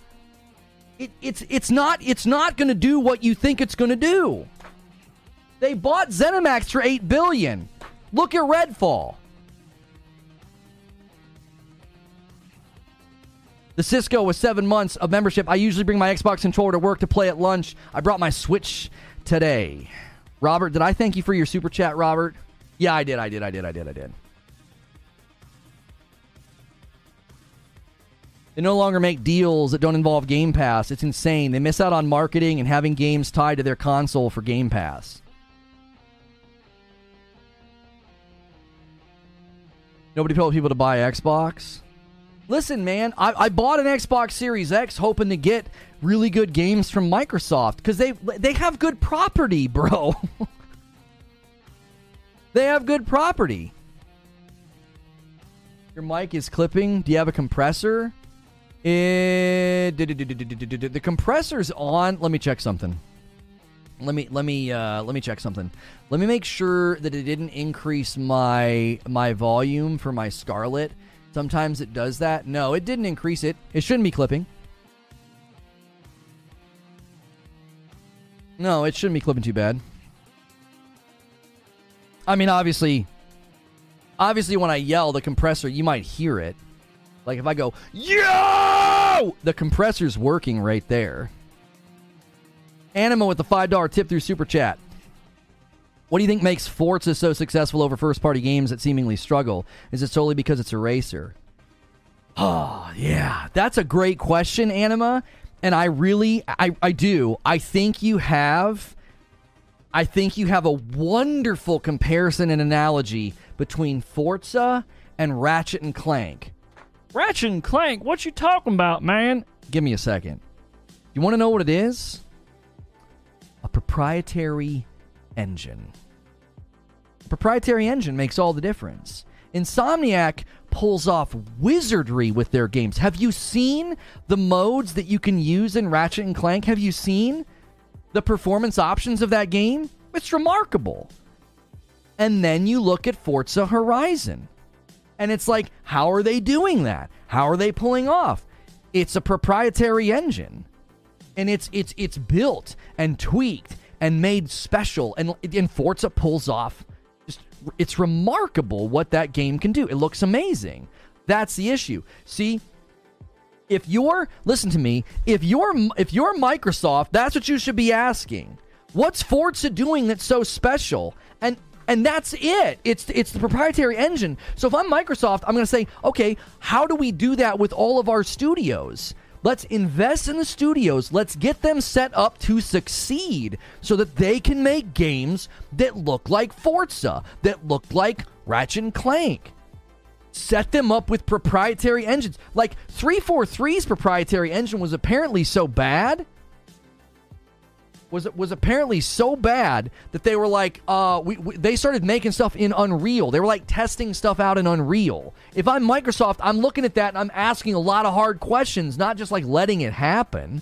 It, it's it's not it's not going to do what you think it's going to do. They bought ZeniMax for eight billion. Look at Redfall. The Cisco was seven months of membership. I usually bring my Xbox controller to work to play at lunch. I brought my Switch today. Robert, did I thank you for your super chat, Robert? Yeah, I did. I did. I did. I did. I did. They no longer make deals that don't involve Game Pass. It's insane. They miss out on marketing and having games tied to their console for Game Pass. Nobody told people to buy Xbox. Listen, man, I, I bought an Xbox Series X hoping to get really good games from Microsoft because they they have good property, bro. they have good property. Your mic is clipping. Do you have a compressor? It, the compressor's on. Let me check something. Let me let me uh, let me check something. Let me make sure that it didn't increase my my volume for my Scarlett. Sometimes it does that. No, it didn't increase it. It shouldn't be clipping. No, it shouldn't be clipping too bad. I mean, obviously, obviously, when I yell the compressor, you might hear it. Like if I go, yo, the compressor's working right there. Anima with the $5 tip through Super Chat. What do you think makes Forza so successful over first party games that seemingly struggle? Is it solely because it's a racer? Oh, yeah. That's a great question, Anima. And I really, I, I do. I think you have, I think you have a wonderful comparison and analogy between Forza and Ratchet and Clank. Ratchet and Clank, what you talking about, man? Give me a second. You want to know what it is? A proprietary engine. Proprietary engine makes all the difference. Insomniac pulls off wizardry with their games. Have you seen the modes that you can use in Ratchet and Clank? Have you seen the performance options of that game? It's remarkable. And then you look at Forza Horizon. And it's like, how are they doing that? How are they pulling off? It's a proprietary engine. And it's it's it's built and tweaked and made special and, and Forza pulls off it's remarkable what that game can do. It looks amazing. That's the issue. See, if you're listen to me, if you're if you're Microsoft, that's what you should be asking. What's Forza doing that's so special? And and that's it. It's it's the proprietary engine. So if I'm Microsoft, I'm going to say, okay, how do we do that with all of our studios? Let's invest in the studios. Let's get them set up to succeed so that they can make games that look like Forza, that look like Ratchet and Clank. Set them up with proprietary engines. Like 343's proprietary engine was apparently so bad was was apparently so bad that they were like, uh, we, we, they started making stuff in Unreal. They were like testing stuff out in Unreal. If I'm Microsoft, I'm looking at that and I'm asking a lot of hard questions, not just like letting it happen.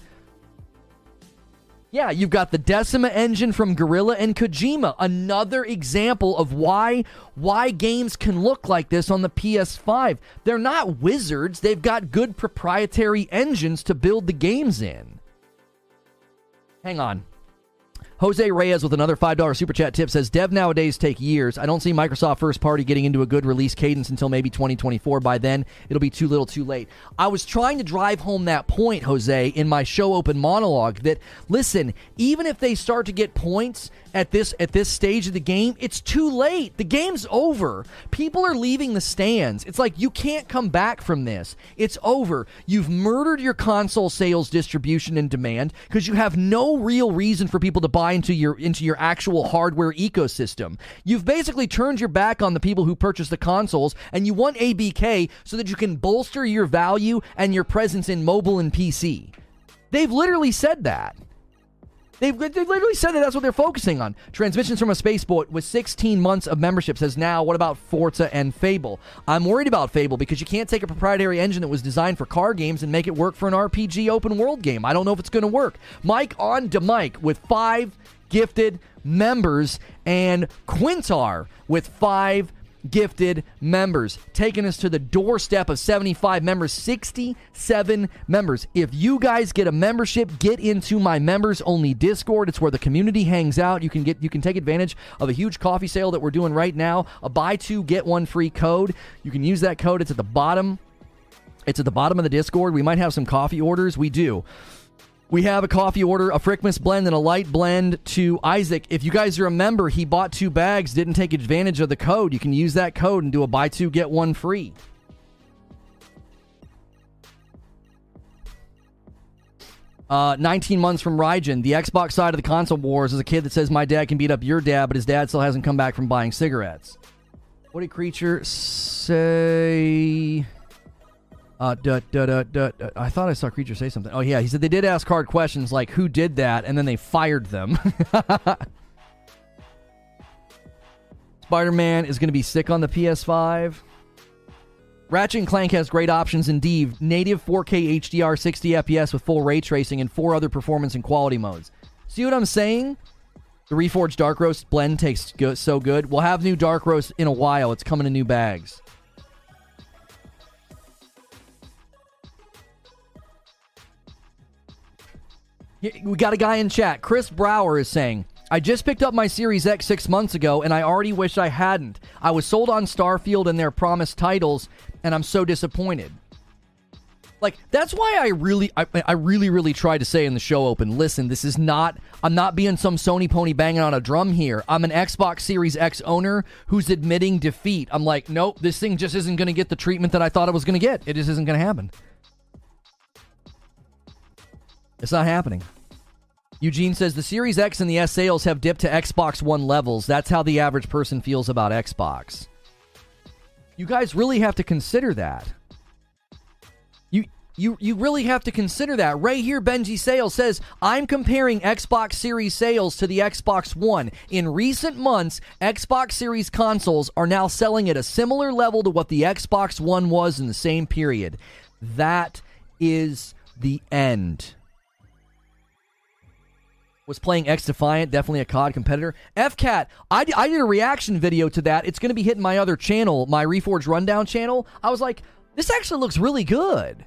Yeah, you've got the Decima engine from Guerrilla and Kojima, another example of why why games can look like this on the PS5. They're not wizards. They've got good proprietary engines to build the games in. Hang on. Jose Reyes with another $5 super chat tip says Dev nowadays take years. I don't see Microsoft first party getting into a good release cadence until maybe 2024. By then, it'll be too little too late. I was trying to drive home that point, Jose, in my show open monologue that listen, even if they start to get points at this at this stage of the game, it's too late. The game's over. People are leaving the stands. It's like you can't come back from this. It's over. You've murdered your console sales distribution and demand because you have no real reason for people to buy into your into your actual hardware ecosystem. You've basically turned your back on the people who purchase the consoles and you want ABK so that you can bolster your value and your presence in mobile and PC. They've literally said that. They've, they've literally said that that's what they're focusing on. Transmissions from a spaceport with 16 months of membership says now, what about Forza and Fable? I'm worried about Fable because you can't take a proprietary engine that was designed for car games and make it work for an RPG open world game. I don't know if it's going to work. Mike on to Mike with five gifted members and Quintar with five gifted members, taking us to the doorstep of 75 members, 67 members. If you guys get a membership, get into my members only Discord. It's where the community hangs out. You can get you can take advantage of a huge coffee sale that we're doing right now, a buy two get one free code. You can use that code. It's at the bottom It's at the bottom of the Discord. We might have some coffee orders. We do. We have a coffee order, a Frickmas blend, and a light blend to Isaac. If you guys remember, he bought two bags, didn't take advantage of the code. You can use that code and do a buy two, get one free. Uh, 19 months from Rygen. The Xbox side of the console wars is a kid that says, My dad can beat up your dad, but his dad still hasn't come back from buying cigarettes. What did Creature say? Uh, duh, duh, duh. I thought I saw Creature say something. Oh, yeah. He said they did ask hard questions like, Who did that? And then they fired them. Spider Man is going to be sick on the PS5. Ratchet and Clank has great options indeed. Native 4K HDR 60 FPS with full ray tracing and four other performance and quality modes. See what I'm saying? The Reforge Dark Roast blend tastes so good. We'll have new Dark Roast in a while. It's coming in new bags. We got a guy in chat. Chris Brower is saying, I just picked up my Series X six months ago, and I already wish I hadn't. I was sold on Starfield and their promised titles, and I'm so disappointed. Like that's why I really, I, I really, really tried to say in the show open. Listen, this is not. I'm not being some Sony pony banging on a drum here. I'm an Xbox Series X owner who's admitting defeat. I'm like, nope, this thing just isn't going to get the treatment that I thought it was going to get. It just isn't going to happen. It's not happening. Eugene says the Series X and the S sales have dipped to Xbox One levels. That's how the average person feels about Xbox. You guys really have to consider that. You you you really have to consider that. Right here Benji Sales says, "I'm comparing Xbox Series sales to the Xbox One. In recent months, Xbox Series consoles are now selling at a similar level to what the Xbox One was in the same period. That is the end." Was playing XDefiant, definitely a COD competitor. FCAT, I, I did a reaction video to that. It's going to be hitting my other channel, my Reforge Rundown channel. I was like, this actually looks really good.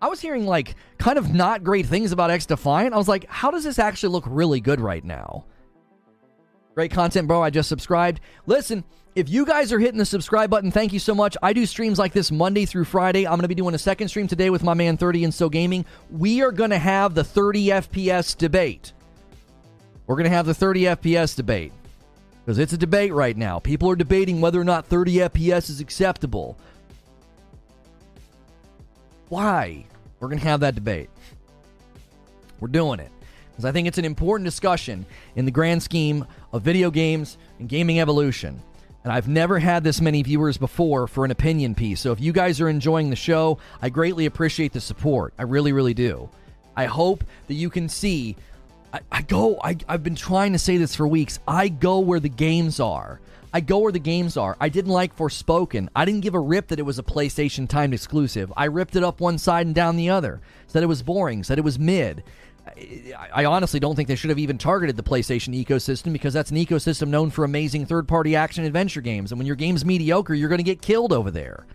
I was hearing like kind of not great things about XDefiant. I was like, how does this actually look really good right now? Great content, bro. I just subscribed. Listen, if you guys are hitting the subscribe button, thank you so much. I do streams like this Monday through Friday. I'm going to be doing a second stream today with my man 30 and So Gaming. We are going to have the 30 FPS debate. We're going to have the 30 FPS debate because it's a debate right now. People are debating whether or not 30 FPS is acceptable. Why? We're going to have that debate. We're doing it because I think it's an important discussion in the grand scheme of video games and gaming evolution. And I've never had this many viewers before for an opinion piece. So if you guys are enjoying the show, I greatly appreciate the support. I really, really do. I hope that you can see I, I go, I, I've been trying to say this for weeks. I go where the games are. I go where the games are. I didn't like Forspoken. I didn't give a rip that it was a PlayStation timed exclusive. I ripped it up one side and down the other. Said it was boring. Said it was mid. I, I honestly don't think they should have even targeted the PlayStation ecosystem because that's an ecosystem known for amazing third party action adventure games. And when your game's mediocre, you're going to get killed over there.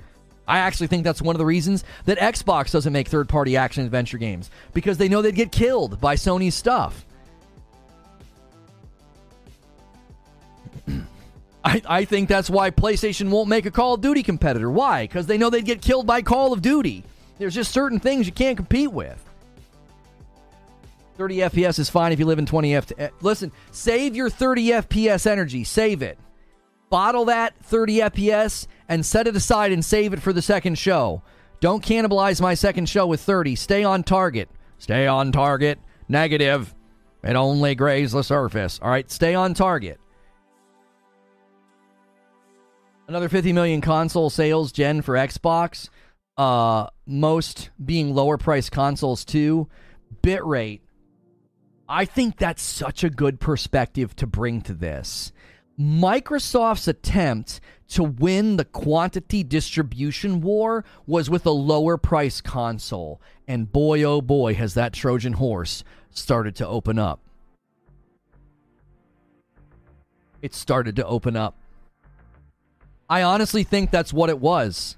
I actually think that's one of the reasons that Xbox doesn't make third party action adventure games because they know they'd get killed by Sony's stuff. I, I think that's why PlayStation won't make a Call of Duty competitor. Why? Because they know they'd get killed by Call of Duty. There's just certain things you can't compete with. 30 FPS is fine if you live in 20 FPS. Eh, listen, save your 30 FPS energy. Save it. Bottle that 30 FPS and set it aside and save it for the second show. Don't cannibalize my second show with 30. Stay on target. Stay on target. Negative. It only grazed the surface. All right, stay on target. Another 50 million console sales gen for Xbox. Uh, most being lower price consoles too. Bitrate. I think that's such a good perspective to bring to this. Microsoft's attempt to win the quantity distribution war was with a lower price console. And boy, oh boy, has that Trojan horse started to open up. It started to open up. I honestly think that's what it was.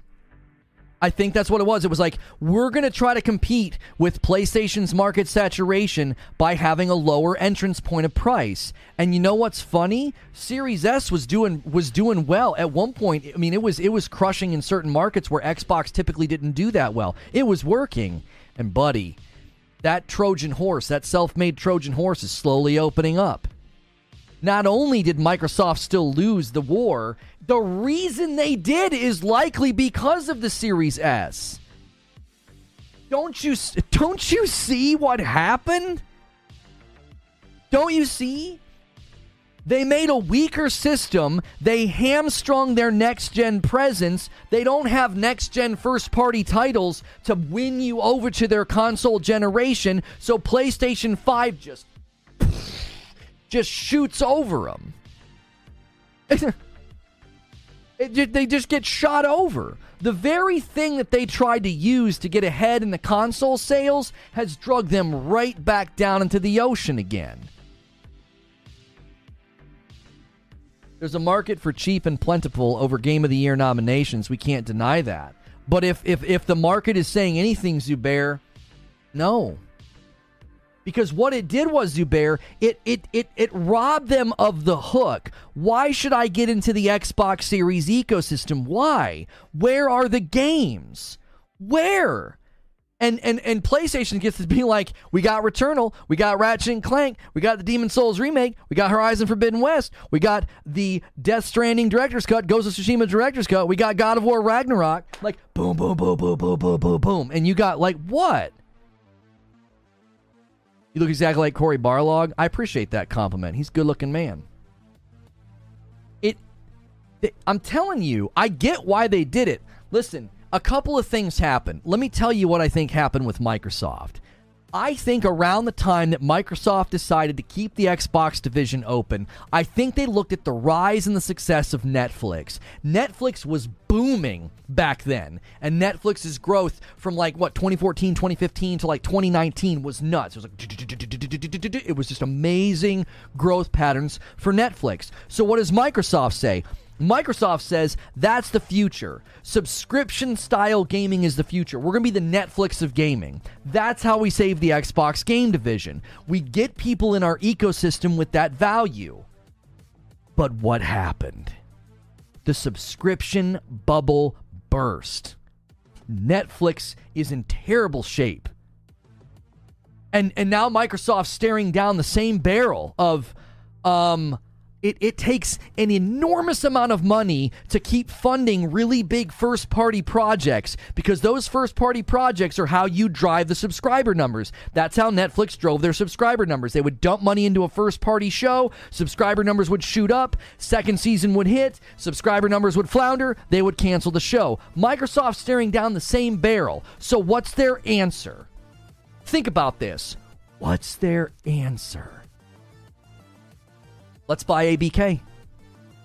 I think that's what it was. It was like we're going to try to compete with PlayStation's market saturation by having a lower entrance point of price. And you know what's funny? Series S was doing was doing well at one point. I mean, it was it was crushing in certain markets where Xbox typically didn't do that well. It was working. And buddy, that Trojan horse, that self-made Trojan horse is slowly opening up. Not only did Microsoft still lose the war, the reason they did is likely because of the Series S. Don't you don't you see what happened? Don't you see? They made a weaker system. They hamstrung their next gen presence. They don't have next gen first party titles to win you over to their console generation. So PlayStation 5 just just shoots over them. it, they just get shot over. The very thing that they tried to use to get ahead in the console sales has drugged them right back down into the ocean again. There's a market for cheap and plentiful over Game of the Year nominations. We can't deny that. But if if if the market is saying anything, Zubair, no, because what it did was Zubair, it it it it robbed them of the hook. Why should I get into the Xbox Series ecosystem? Why? Where are the games? Where? And and and PlayStation gets to be like, we got Returnal, we got Ratchet and Clank, we got the Demon's Souls remake, we got Horizon Forbidden West, we got the Death Stranding director's cut, Ghost of Tsushima director's cut, we got God of War Ragnarok, like boom, boom, boom, boom, boom, boom, boom, boom, and you got like what? You look exactly like Cory Barlog. I appreciate that compliment. He's a good looking man. It, it, I'm telling you, I get why they did it. Listen, a couple of things happened. Let me tell you what I think happened with Microsoft. I think around the time that Microsoft decided to keep the Xbox division open, I think they looked at the rise and the success of Netflix. Netflix was booming back then, and Netflix's growth from like what 2014, 2015 to like 2019 was nuts. It was like it was just amazing growth patterns for Netflix. So what does Microsoft say? Microsoft says that's the future. Subscription style gaming is the future. We're going to be the Netflix of gaming. That's how we save the Xbox game division. We get people in our ecosystem with that value. But what happened? The subscription bubble burst. Netflix is in terrible shape. And and now Microsoft's staring down the same barrel of um it, it takes an enormous amount of money to keep funding really big first party projects because those first party projects are how you drive the subscriber numbers. That's how Netflix drove their subscriber numbers. They would dump money into a first party show, subscriber numbers would shoot up, second season would hit, subscriber numbers would flounder, they would cancel the show. Microsoft's staring down the same barrel. So, what's their answer? Think about this. What's their answer? Let's buy ABK.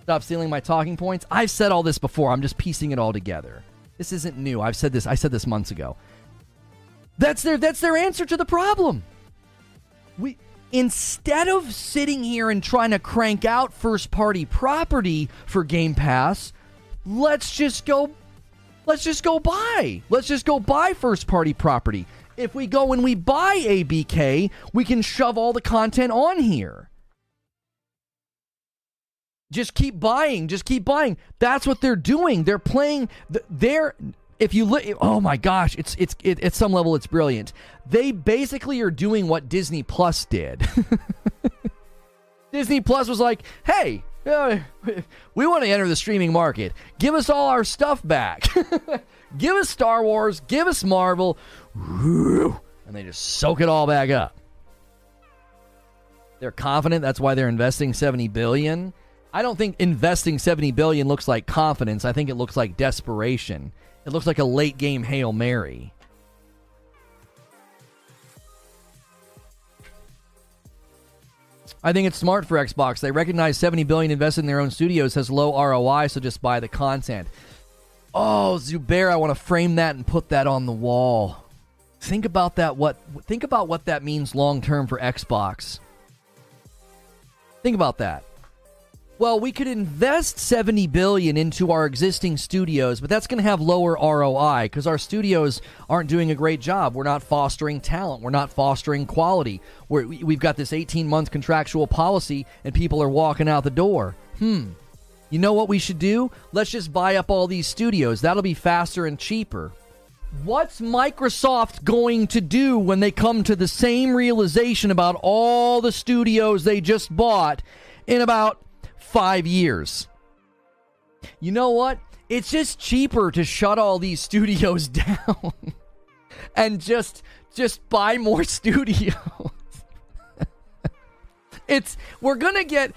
Stop stealing my talking points. I've said all this before. I'm just piecing it all together. This isn't new. I've said this. I said this months ago. That's their that's their answer to the problem. We instead of sitting here and trying to crank out first party property for Game Pass, let's just go let's just go buy. Let's just go buy first party property. If we go and we buy ABK, we can shove all the content on here. Just keep buying. Just keep buying. That's what they're doing. They're playing. They're if you look. Oh my gosh, it's it's it, at some level it's brilliant. They basically are doing what Disney Plus did. Disney Plus was like, hey. Uh, we want to enter the streaming market. Give us all our stuff back. give us Star Wars. Give us Marvel. And they just soak it all back up. They're confident. That's why they're investing 70 billion. I don't think investing 70 billion looks like confidence. I think it looks like desperation. It looks like a late game Hail Mary. I think it's smart for Xbox. They recognize 70 billion invested in their own studios has low ROI, so just buy the content. Oh, Zubair, I want to frame that and put that on the wall. Think about that what think about what that means long term for Xbox. Think about that. Well, we could invest 70 billion into our existing studios, but that's going to have lower ROI because our studios aren't doing a great job. We're not fostering talent. We're not fostering quality. We're, we've got this 18 month contractual policy and people are walking out the door. Hmm. You know what we should do? Let's just buy up all these studios. That'll be faster and cheaper. What's Microsoft going to do when they come to the same realization about all the studios they just bought in about five years. You know what? It's just cheaper to shut all these studios down and just just buy more studios. it's we're gonna get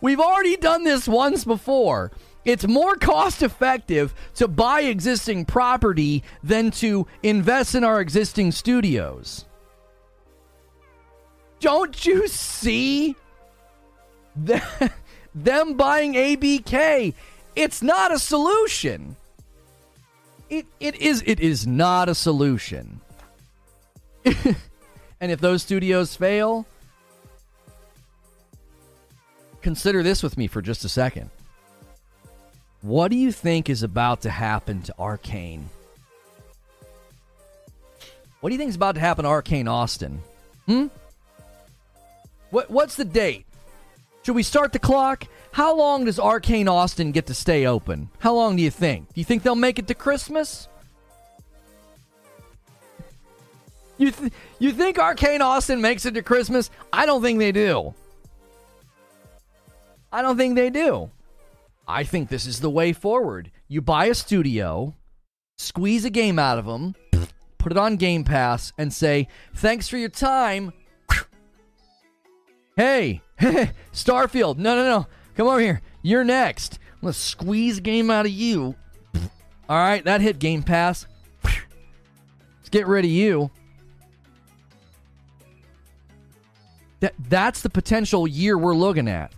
we've already done this once before. It's more cost effective to buy existing property than to invest in our existing studios. Don't you see that? Them buying ABK. It's not a solution. It it is it is not a solution. and if those studios fail, consider this with me for just a second. What do you think is about to happen to Arkane? What do you think is about to happen to Arkane Austin? Hmm? What what's the date? Should we start the clock? How long does Arkane Austin get to stay open? How long do you think? Do you think they'll make it to Christmas? You th- you think Arkane Austin makes it to Christmas? I don't think they do. I don't think they do. I think this is the way forward. You buy a studio, squeeze a game out of them, put it on Game Pass, and say, "Thanks for your time." Hey, Starfield, no, no, no. Come over here. You're next. Let's squeeze game out of you. All right, that hit Game Pass. Let's get rid of you. That that's the potential year we're looking at.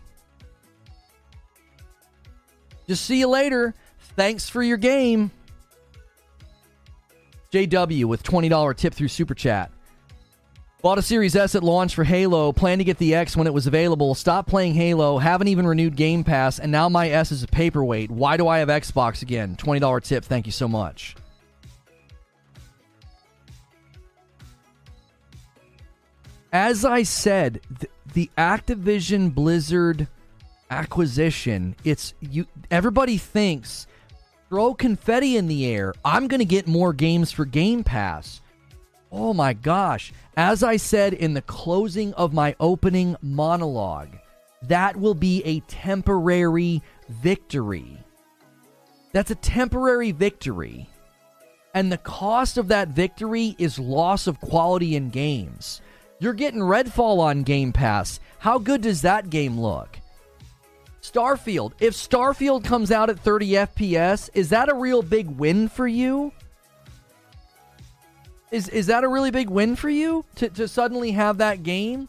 Just see you later. Thanks for your game. JW with $20 tip through Super Chat. Bought a Series S at launch for Halo, plan to get the X when it was available, stopped playing Halo, haven't even renewed Game Pass, and now my S is a paperweight. Why do I have Xbox again? $20 tip, thank you so much. As I said, the, the Activision Blizzard acquisition, it's you everybody thinks throw confetti in the air. I'm going to get more games for Game Pass. Oh my gosh. As I said in the closing of my opening monologue, that will be a temporary victory. That's a temporary victory. And the cost of that victory is loss of quality in games. You're getting Redfall on Game Pass. How good does that game look? Starfield. If Starfield comes out at 30 FPS, is that a real big win for you? Is is that a really big win for you to, to suddenly have that game?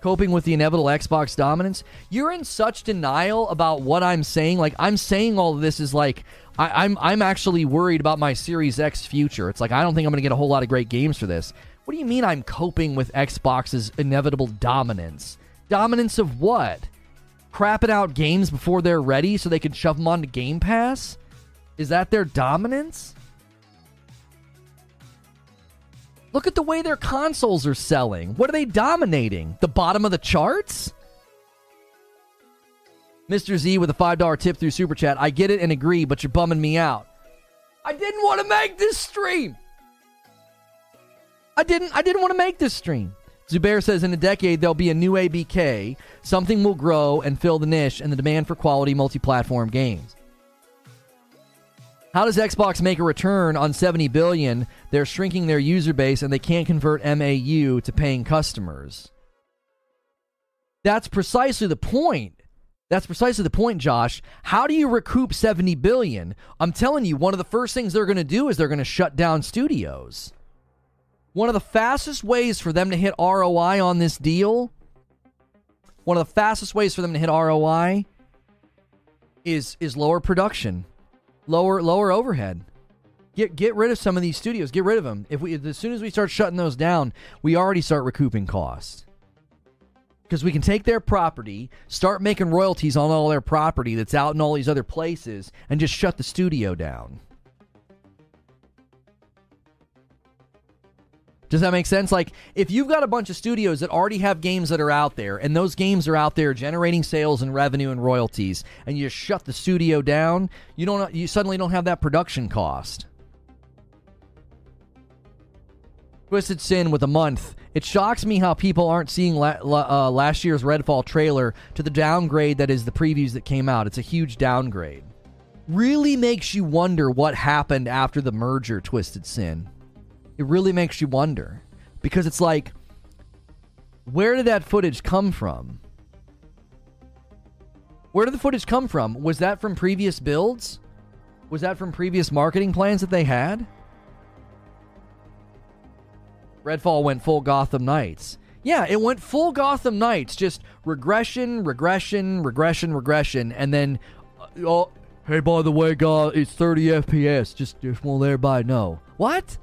Coping with the inevitable Xbox dominance. You're in such denial about what I'm saying. Like I'm saying all of this is like I, I'm I'm actually worried about my Series X future. It's like I don't think I'm gonna get a whole lot of great games for this. What do you mean I'm coping with Xbox's inevitable dominance? Dominance of what? Crapping out games before they're ready so they can shove them onto Game Pass? Is that their dominance? Look at the way their consoles are selling. What are they dominating? The bottom of the charts? Mr. Z with a $5 tip through Super Chat. I get it and agree, but you're bumming me out. I didn't want to make this stream. I didn't I didn't want to make this stream. Zubair says in a decade there'll be a new ABK, something will grow and fill the niche and the demand for quality multi-platform games. How does Xbox make a return on 70 billion? They're shrinking their user base and they can't convert MAU to paying customers. That's precisely the point. That's precisely the point, Josh. How do you recoup 70 billion? I'm telling you, one of the first things they're going to do is they're going to shut down studios. One of the fastest ways for them to hit ROI on this deal, one of the fastest ways for them to hit ROI is is lower production lower lower overhead. Get get rid of some of these studios. Get rid of them. If we as soon as we start shutting those down, we already start recouping costs. because we can take their property, start making royalties on all their property that's out in all these other places, and just shut the studio down. Does that make sense? Like, if you've got a bunch of studios that already have games that are out there, and those games are out there generating sales and revenue and royalties, and you shut the studio down, you don't. You suddenly don't have that production cost. Twisted Sin with a month. It shocks me how people aren't seeing la- la- uh, last year's Redfall trailer to the downgrade that is the previews that came out. It's a huge downgrade. Really makes you wonder what happened after the merger, Twisted Sin. It really makes you wonder. Because it's like, where did that footage come from? Where did the footage come from? Was that from previous builds? Was that from previous marketing plans that they had? Redfall went full Gotham Knights. Yeah, it went full Gotham Knights, just regression, regression, regression, regression, and then, uh, oh, hey, by the way, God, it's 30 FPS. Just, just want everybody know. What?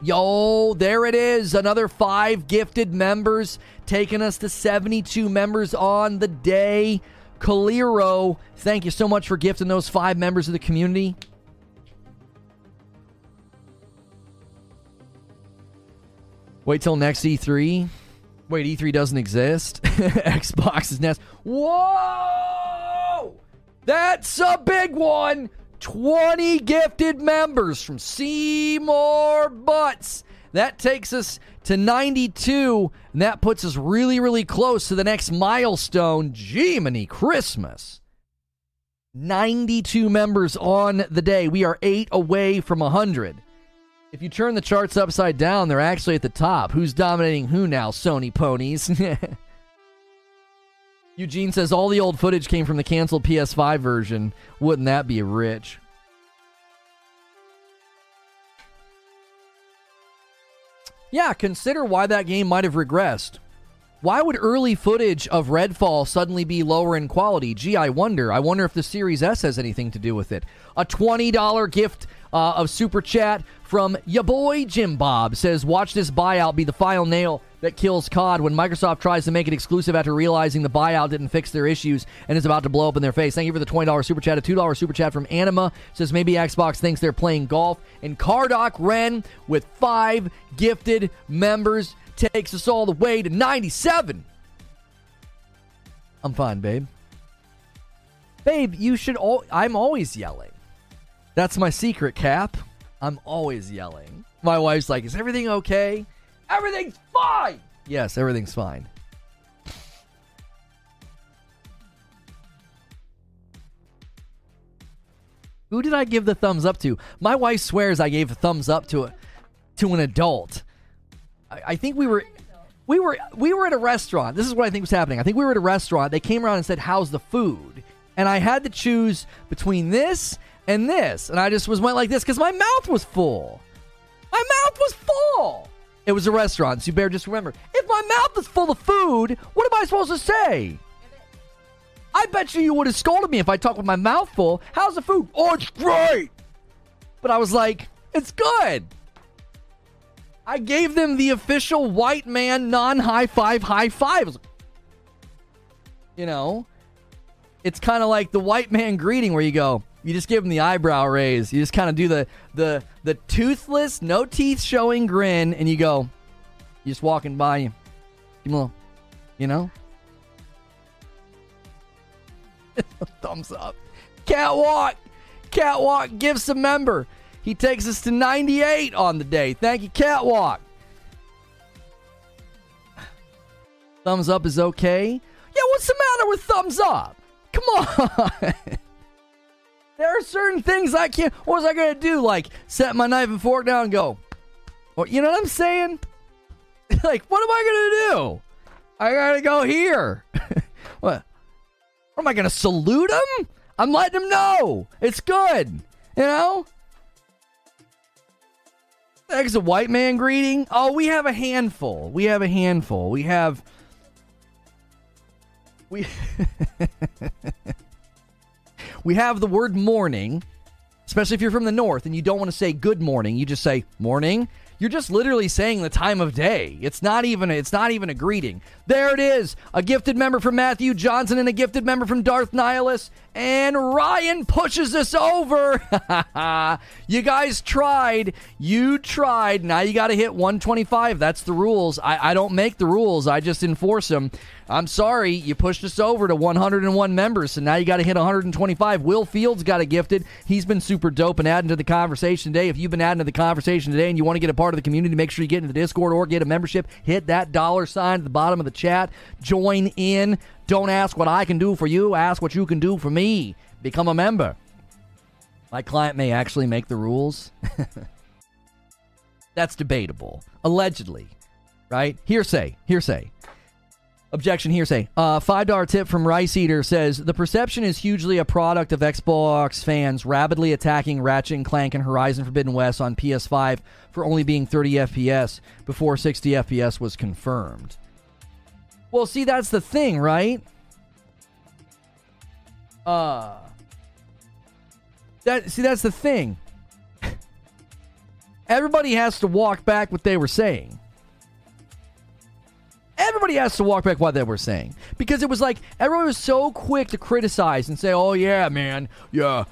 Yo, there it is. Another five gifted members, taking us to 72 members on the day. Kaliro, thank you so much for gifting those five members of the community. Wait till next E3. Wait, E3 doesn't exist. Xbox is next. Whoa! That's a big one. 20 gifted members from Seymour Butts. That takes us to 92, and that puts us really, really close to the next milestone, Jiminy Christmas. 92 members on the day. We are eight away from 100. If you turn the charts upside down, they're actually at the top. Who's dominating who now, Sony ponies? Eugene says all the old footage came from the canceled PS5 version. Wouldn't that be rich? Yeah, consider why that game might have regressed. Why would early footage of Redfall suddenly be lower in quality? Gee, I wonder. I wonder if the Series S has anything to do with it. A $20 gift uh, of Super Chat from ya boy Jim Bob says, Watch this buyout be the final nail that kills COD when Microsoft tries to make it exclusive after realizing the buyout didn't fix their issues and is about to blow up in their face. Thank you for the $20 super chat. A $2 super chat from Anima says maybe Xbox thinks they're playing golf. And Cardoc Ren with five gifted members takes us all the way to 97. I'm fine, babe. Babe, you should all I'm always yelling. That's my secret, Cap. I'm always yelling. My wife's like, "Is everything okay?" Everything's fine. Yes, everything's fine. Who did I give the thumbs up to? My wife swears I gave a thumbs up to a to an adult. I, I think we were we were we were at a restaurant. This is what I think was happening. I think we were at a restaurant. They came around and said, "How's the food?" And I had to choose between this and this, and I just was went like this because my mouth was full. My mouth was full. It was a restaurant, so you better just remember. If my mouth is full of food, what am I supposed to say? I bet you you would have scolded me if I talked with my mouth full. How's the food? Oh, it's great. But I was like, it's good. I gave them the official white man non high five high five. You know, it's kind of like the white man greeting where you go, you just give them the eyebrow raise. You just kind of do the the the toothless, no teeth showing grin, and you go, you just walking by, you give them a little, you know, thumbs up. Catwalk, Catwalk gives a member. He takes us to 98 on the day. Thank you, Catwalk. Thumbs up is okay. Yeah, what's the matter with thumbs up? Come on. there are certain things I can't. What was I going to do? Like set my knife and fork down and go, you know what I'm saying? like, what am I going to do? I got to go here. what? What am I going to salute him? I'm letting him know. It's good. You know? That's a white man greeting. Oh, we have a handful. We have a handful. We have. We. we have the word morning, especially if you're from the north and you don't want to say good morning. You just say morning. You're just literally saying the time of day. It's not even it's not even a greeting. There it is. A gifted member from Matthew Johnson and a gifted member from Darth Nihilus. And Ryan pushes us over. you guys tried. You tried. Now you got to hit 125. That's the rules. I, I don't make the rules, I just enforce them. I'm sorry, you pushed us over to 101 members, so now you got to hit 125. Will Fields got a gifted. He's been super dope and adding to the conversation today. If you've been adding to the conversation today and you want to get a part of the community, make sure you get into the Discord or get a membership. Hit that dollar sign at the bottom of the chat. Join in. Don't ask what I can do for you, ask what you can do for me. Become a member. My client may actually make the rules. That's debatable. Allegedly. Right? Hearsay. Hearsay. Objection hearsay. Uh, $5 tip from Rice Eater says The perception is hugely a product of Xbox fans rapidly attacking Ratchet and Clank and Horizon Forbidden West on PS5 for only being 30 FPS before 60 FPS was confirmed. Well, see, that's the thing, right? Uh. That, see, that's the thing. Everybody has to walk back what they were saying. Everybody has to walk back what they were saying because it was like everyone was so quick to criticize and say, "Oh yeah, man, yeah,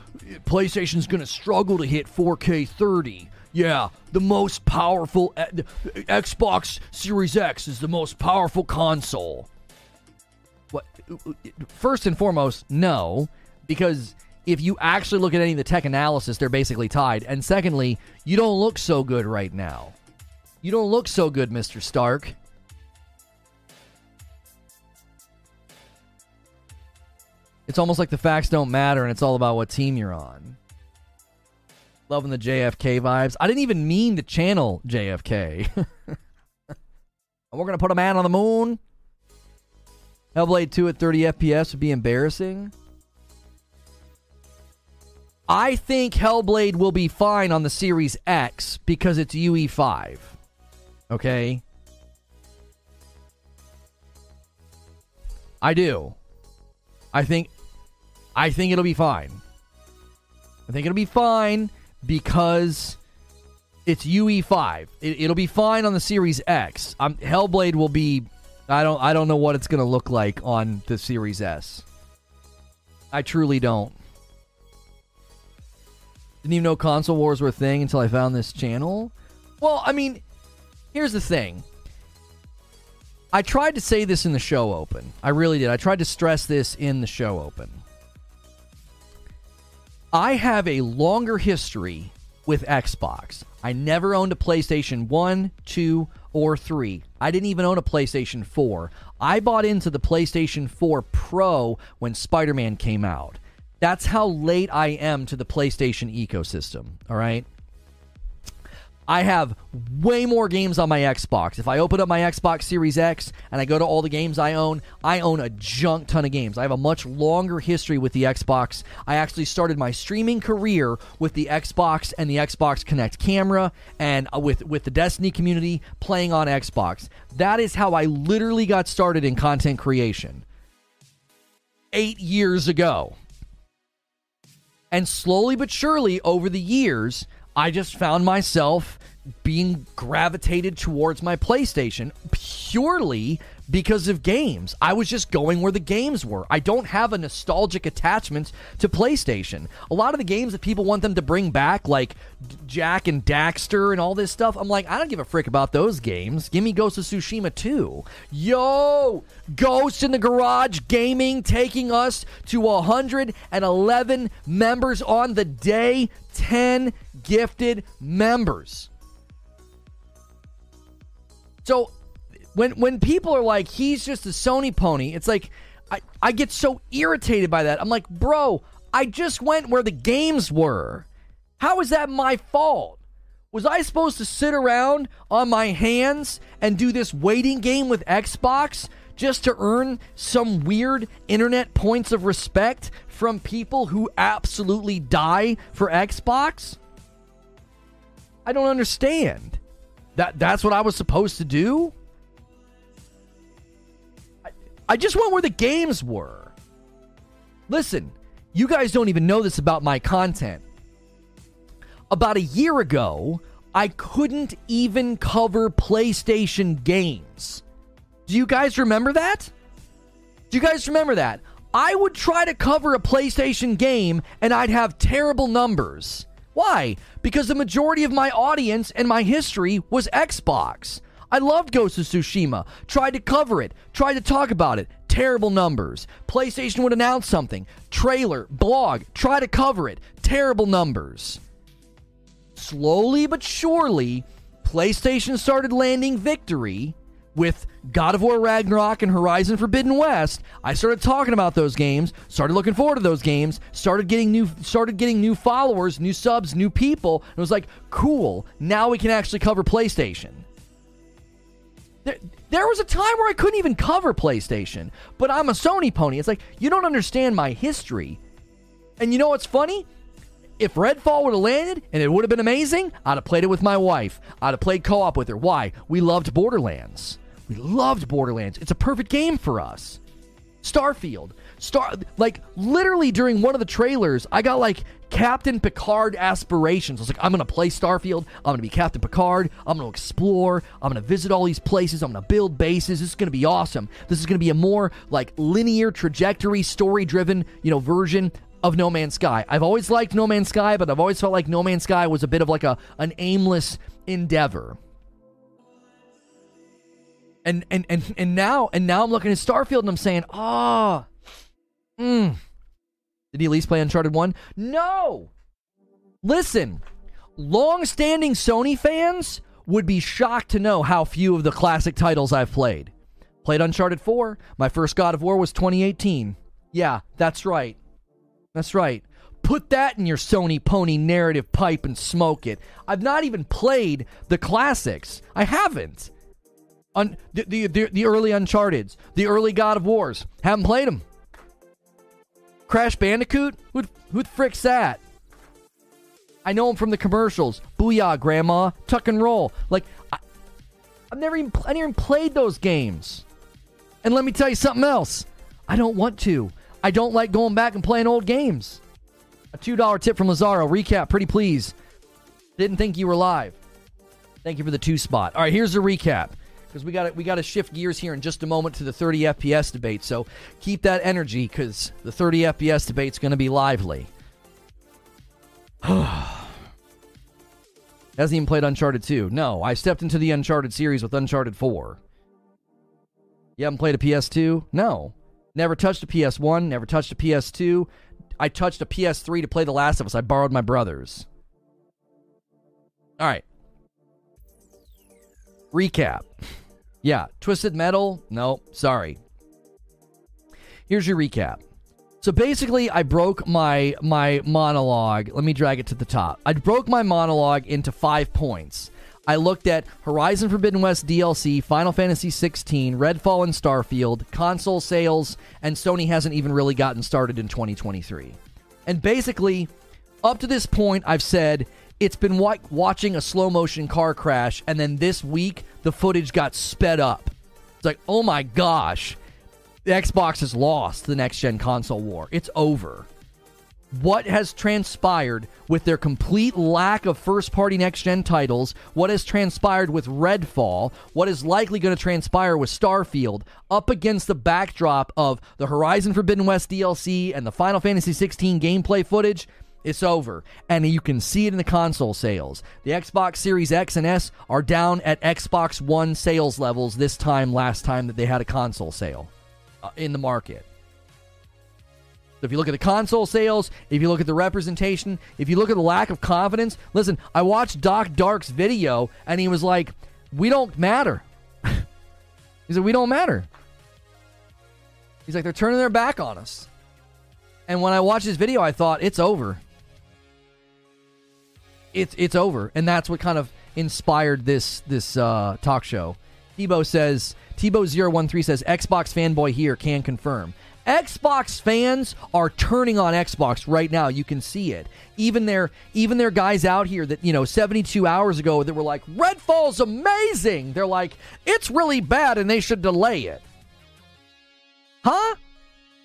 PlayStation's gonna struggle to hit 4K 30." Yeah, the most powerful uh, Xbox Series X is the most powerful console. What? Uh, uh, first and foremost, no, because if you actually look at any of the tech analysis, they're basically tied. And secondly, you don't look so good right now. You don't look so good, Mr. Stark. It's almost like the facts don't matter and it's all about what team you're on. Loving the JFK vibes. I didn't even mean to channel JFK. we're going to put a man on the moon. Hellblade 2 at 30 FPS would be embarrassing. I think Hellblade will be fine on the Series X because it's UE5. Okay? I do. I think I think it'll be fine. I think it'll be fine because it's UE5. It, will be fine on the Series X. Um, Hellblade will be. I don't. I don't know what it's going to look like on the Series S. I truly don't. Didn't even know console wars were a thing until I found this channel. Well, I mean, here's the thing. I tried to say this in the show open. I really did. I tried to stress this in the show open. I have a longer history with Xbox. I never owned a PlayStation 1, 2, or 3. I didn't even own a PlayStation 4. I bought into the PlayStation 4 Pro when Spider Man came out. That's how late I am to the PlayStation ecosystem, all right? I have way more games on my Xbox. If I open up my Xbox Series X and I go to all the games I own, I own a junk ton of games. I have a much longer history with the Xbox. I actually started my streaming career with the Xbox and the Xbox Kinect camera and uh, with with the Destiny community playing on Xbox. That is how I literally got started in content creation. 8 years ago. And slowly but surely over the years, I just found myself being gravitated towards my PlayStation purely because of games. I was just going where the games were. I don't have a nostalgic attachment to PlayStation. A lot of the games that people want them to bring back, like Jak and Daxter and all this stuff, I'm like, I don't give a frick about those games. Give me Ghost of Tsushima 2. Yo! Ghost in the Garage Gaming taking us to 111 members on the day. 10 gifted members. So when when people are like, he's just a Sony pony, it's like I, I get so irritated by that. I'm like, bro, I just went where the games were. How is that my fault? Was I supposed to sit around on my hands and do this waiting game with Xbox just to earn some weird internet points of respect from people who absolutely die for Xbox? I don't understand. That that's what I was supposed to do? I, I just went where the games were. Listen, you guys don't even know this about my content. About a year ago, I couldn't even cover PlayStation games. Do you guys remember that? Do you guys remember that? I would try to cover a PlayStation game and I'd have terrible numbers. Why? Because the majority of my audience and my history was Xbox. I loved Ghost of Tsushima. Tried to cover it. Tried to talk about it. Terrible numbers. PlayStation would announce something. Trailer, blog. Try to cover it. Terrible numbers. Slowly but surely, PlayStation started landing victory with God of War Ragnarok and Horizon Forbidden West, I started talking about those games, started looking forward to those games, started getting new started getting new followers, new subs, new people. And it was like, cool, now we can actually cover PlayStation. There, there was a time where I couldn't even cover PlayStation, but I'm a Sony pony. It's like, you don't understand my history. And you know what's funny? If Redfall would have landed and it would have been amazing, I'd have played it with my wife. I'd have played co op with her. Why? We loved Borderlands. We loved Borderlands. It's a perfect game for us. Starfield. Star like literally during one of the trailers, I got like Captain Picard aspirations. I was like, I'm gonna play Starfield. I'm gonna be Captain Picard. I'm gonna explore. I'm gonna visit all these places. I'm gonna build bases. This is gonna be awesome. This is gonna be a more like linear trajectory, story driven, you know, version of No Man's Sky. I've always liked No Man's Sky, but I've always felt like No Man's Sky was a bit of like a an aimless endeavor. And and and and now and now I'm looking at Starfield and I'm saying, ah, oh, mm. did he at least play Uncharted One? No. Listen, long-standing Sony fans would be shocked to know how few of the classic titles I've played. Played Uncharted 4. My first God of War was 2018. Yeah, that's right. That's right. Put that in your Sony pony narrative pipe and smoke it. I've not even played the classics. I haven't. Un- the, the, the, the early Uncharted's, the early God of Wars. Haven't played them. Crash Bandicoot? Who who frick's that? I know him from the commercials. Booyah, Grandma. Tuck and roll. Like, I, have never even, I never even played those games. And let me tell you something else. I don't want to. I don't like going back and playing old games. A $2 tip from Lazaro. Recap, pretty please. Didn't think you were live. Thank you for the two spot. All right, here's the recap because we got we got to shift gears here in just a moment to the 30 FPS debate. So keep that energy because the 30 FPS debate is going to be lively. Hasn't even played Uncharted 2. No, I stepped into the Uncharted series with Uncharted 4. You haven't played a PS2? No. Never touched a PS1, never touched a PS2. I touched a PS3 to play The Last of Us. I borrowed my brother's. All right. Recap. Yeah, Twisted Metal? No, sorry. Here's your recap. So basically, I broke my my monologue. Let me drag it to the top. I broke my monologue into five points. I looked at Horizon Forbidden West DLC, Final Fantasy 16, Redfall and Starfield, console sales, and Sony hasn't even really gotten started in 2023. And basically, up to this point, I've said it's been like watching a slow motion car crash, and then this week the footage got sped up. It's like, oh my gosh, the Xbox has lost the next gen console war. It's over. What has transpired with their complete lack of first party next gen titles, what has transpired with Redfall, what is likely going to transpire with Starfield, up against the backdrop of the Horizon Forbidden West DLC and the Final Fantasy 16 gameplay footage, it's over. And you can see it in the console sales. The Xbox Series X and S are down at Xbox One sales levels this time last time that they had a console sale uh, in the market. If you look at the console sales, if you look at the representation, if you look at the lack of confidence, listen, I watched Doc Dark's video and he was like, "We don't matter." he said, "We don't matter." He's like, "They're turning their back on us." And when I watched this video, I thought, "It's over." It's it's over, and that's what kind of inspired this this uh, talk show. Tebow says Tebow013 says Xbox fanboy here can confirm. Xbox fans are turning on Xbox right now. You can see it. Even their even their guys out here that you know 72 hours ago that were like Redfall's amazing. They're like it's really bad and they should delay it. Huh?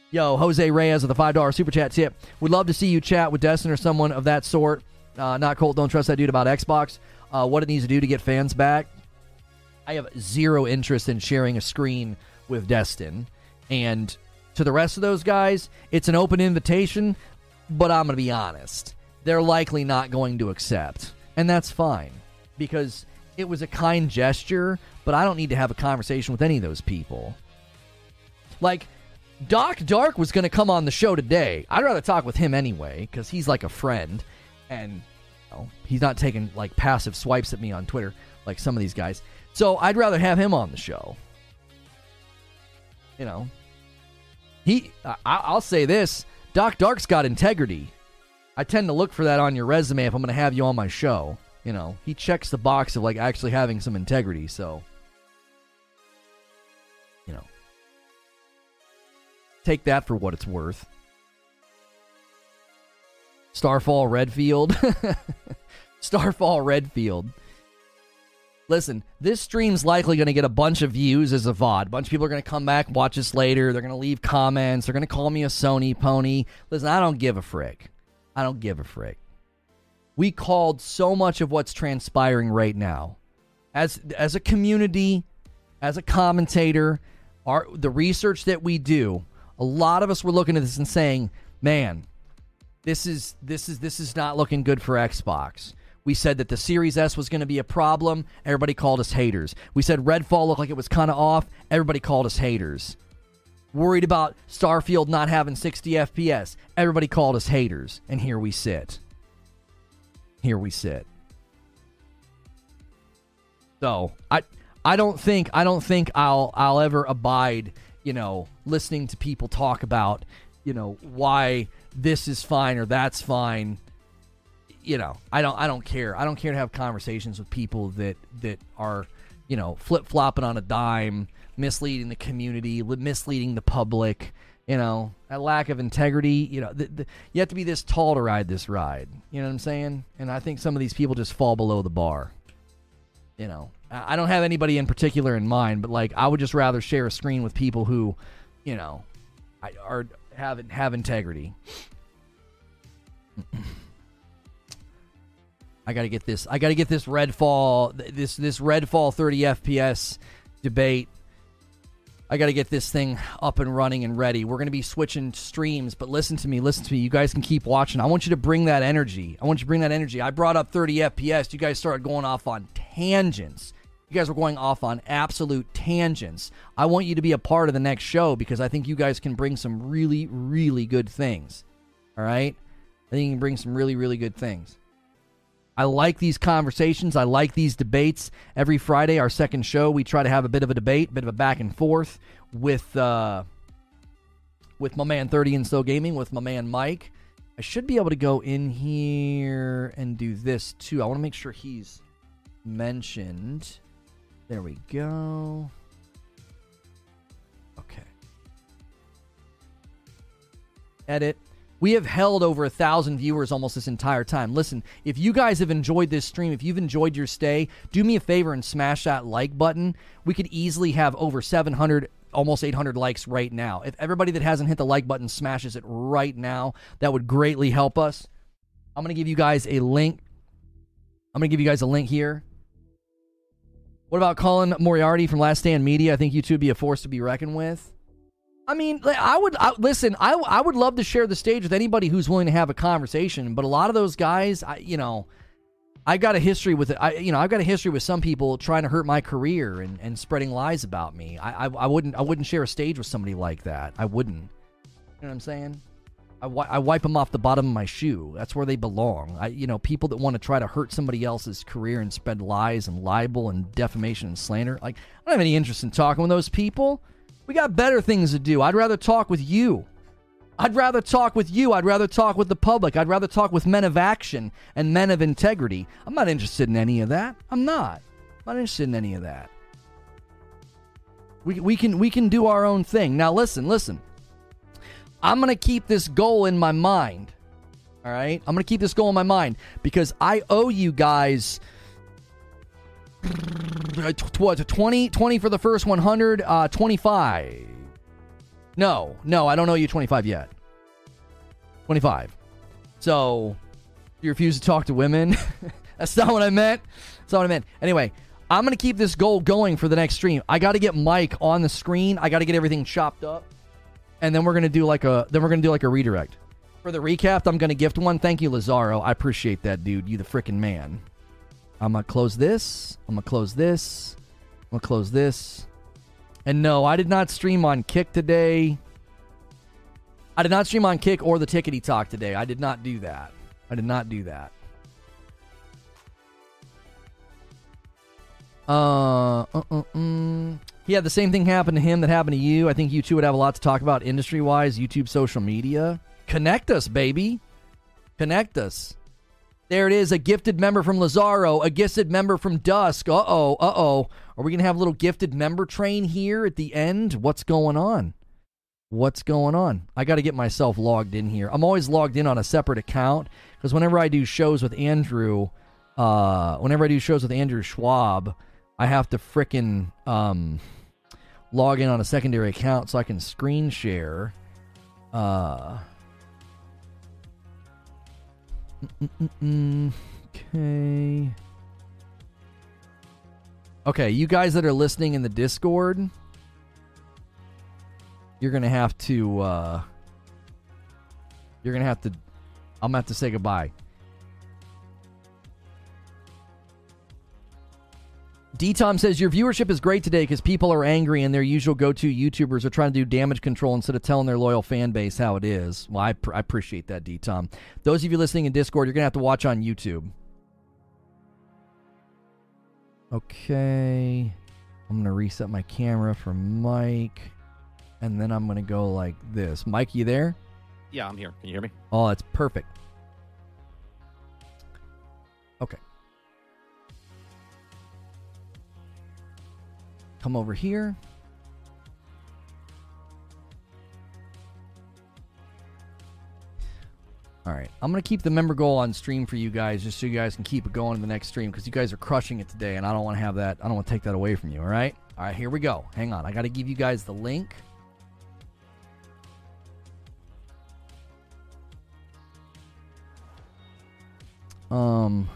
Yo, Jose Reyes of the $5 super chat tip. Would love to see you chat with Destin or someone of that sort. Uh, not Colt, don't trust that dude about Xbox. uh, what it needs to do to get fans back. I have zero interest in sharing a screen with Destin. And to the rest of those guys, it's an open invitation, but I'm going to be honest. They're likely not going to accept. And that's fine because it was a kind gesture, but I don't need to have a conversation with any of those people. Like, Doc Dark was going to come on the show today. I'd rather talk with him anyway because he's like a friend, and he's not taking like passive swipes at me on Twitter like some of these guys. So I'd rather have him on the show. You know, he. I, I'll say this: Doc Dark's got integrity. I tend to look for that on your resume if I'm going to have you on my show. You know, he checks the box of like actually having some integrity. So, you know, take that for what it's worth. Starfall Redfield. Starfall Redfield. Listen, this stream's likely going to get a bunch of views as a VOD. A bunch of people are going to come back, watch this later. They're going to leave comments. They're going to call me a Sony pony. Listen, I don't give a frick. I don't give a frick. We called so much of what's transpiring right now. As as a community, as a commentator, our the research that we do, a lot of us were looking at this and saying, "Man, this is this is this is not looking good for Xbox." We said that the Series S was going to be a problem. Everybody called us haters. We said Redfall looked like it was kind of off. Everybody called us haters. Worried about Starfield not having 60 FPS. Everybody called us haters. And here we sit. Here we sit. So I I don't think I don't think I'll I'll ever abide, you know, listening to people talk about, you know, why this is fine or that's fine you know, I don't I don't care. I don't care to have conversations with people that that are, you know, flip flopping on a dime, misleading the community, misleading the public. You know, a lack of integrity. You know, the, the, you have to be this tall to ride this ride. You know what I'm saying? And I think some of these people just fall below the bar. You know, I don't have anybody in particular in mind, but like I would just rather share a screen with people who, you know, are have have integrity. I got to get this. I got to get this Redfall this this Redfall 30 FPS debate. I got to get this thing up and running and ready. We're going to be switching streams, but listen to me, listen to me. You guys can keep watching. I want you to bring that energy. I want you to bring that energy. I brought up 30 FPS. You guys started going off on tangents. You guys were going off on absolute tangents. I want you to be a part of the next show because I think you guys can bring some really, really good things. All right? I think you can bring some really, really good things. I like these conversations. I like these debates. Every Friday, our second show, we try to have a bit of a debate, a bit of a back and forth with uh, with my man 30 and So Gaming, with my man Mike. I should be able to go in here and do this too. I want to make sure he's mentioned. There we go. Okay. Edit. We have held over a thousand viewers almost this entire time. Listen, if you guys have enjoyed this stream, if you've enjoyed your stay, do me a favor and smash that like button. We could easily have over 700 almost 800 likes right now. If everybody that hasn't hit the like button smashes it right now, that would greatly help us. I'm going to give you guys a link. I'm going to give you guys a link here. What about Colin Moriarty from Last Stand Media? I think you two be a force to be reckoned with. I mean, I would I, listen. I I would love to share the stage with anybody who's willing to have a conversation. But a lot of those guys, I you know, I got a history with it. I you know I've got a history with some people trying to hurt my career and, and spreading lies about me. I, I I wouldn't I wouldn't share a stage with somebody like that. I wouldn't. You know what I'm saying? I, I wipe them off the bottom of my shoe. That's where they belong. I, you know, people that want to try to hurt somebody else's career and spread lies and libel and defamation and slander. Like, I don't have any interest in talking with those people. We got better things to do. I'd rather talk with you. I'd rather talk with you. I'd rather talk with the public. I'd rather talk with men of action and men of integrity. I'm not interested in any of that. I'm not. I'm not interested in any of that. We, we can we can do our own thing. Now listen, listen. I'm going to keep this goal in my mind. All right? I'm going to keep this goal in my mind because I owe you guys what 20 20 for the first 100 uh 25 no no i don't know you 25 yet 25 so you refuse to talk to women That's not what I meant. That's not what I meant. Anyway, I'm gonna keep this goal going for the next stream. I got to get Mike on the screen. I got to get everything chopped up, and then we're gonna do like a then we're gonna do like a redirect. For the recap, I'm gonna gift one. Thank you, Lazaro. I appreciate that, dude. You the freaking man. I'm gonna close this. I'm gonna close this. I'm gonna close this. And no, I did not stream on Kick today. I did not stream on Kick or the Tickety Talk today. I did not do that. I did not do that. Uh, uh, uh, mm. Yeah, the same thing happened to him that happened to you. I think you two would have a lot to talk about industry wise, YouTube, social media. Connect us, baby. Connect us. There it is, a gifted member from Lazaro, a gifted member from Dusk. Uh oh, uh oh. Are we going to have a little gifted member train here at the end? What's going on? What's going on? I got to get myself logged in here. I'm always logged in on a separate account because whenever I do shows with Andrew, uh, whenever I do shows with Andrew Schwab, I have to fricking um, log in on a secondary account so I can screen share. Uh, okay. Okay, you guys that are listening in the Discord, you're gonna have to. Uh, you're gonna have to. I'm gonna have to say goodbye. D Tom says your viewership is great today because people are angry and their usual go to YouTubers are trying to do damage control instead of telling their loyal fan base how it is. Well, I, pr- I appreciate that, D Tom. Those of you listening in Discord, you're going to have to watch on YouTube. Okay. I'm going to reset my camera for Mike. And then I'm going to go like this. Mike, you there? Yeah, I'm here. Can you hear me? Oh, that's perfect. Okay. Come over here. All right, I'm gonna keep the member goal on stream for you guys, just so you guys can keep it going in the next stream because you guys are crushing it today, and I don't want to have that. I don't want to take that away from you. All right, all right, here we go. Hang on, I got to give you guys the link. Um.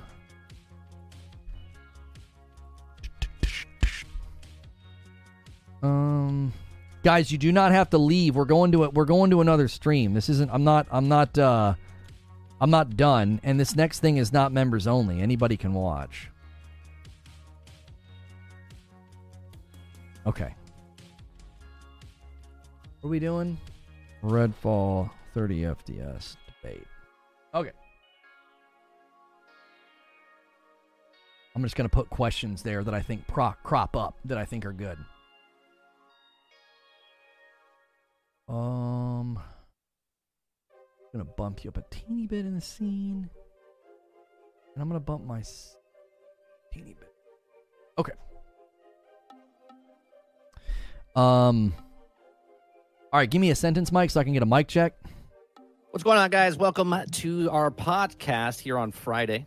Um, guys, you do not have to leave. We're going to it. We're going to another stream. This isn't. I'm not. I'm not. uh I'm not done. And this next thing is not members only. Anybody can watch. Okay. What are we doing? Redfall 30 FPS debate. Okay. I'm just going to put questions there that I think pro- crop up that I think are good. Um, I'm gonna bump you up a teeny bit in the scene, and I'm gonna bump my s- teeny bit. Okay. Um. All right, give me a sentence, Mike, so I can get a mic check. What's going on, guys? Welcome to our podcast here on Friday.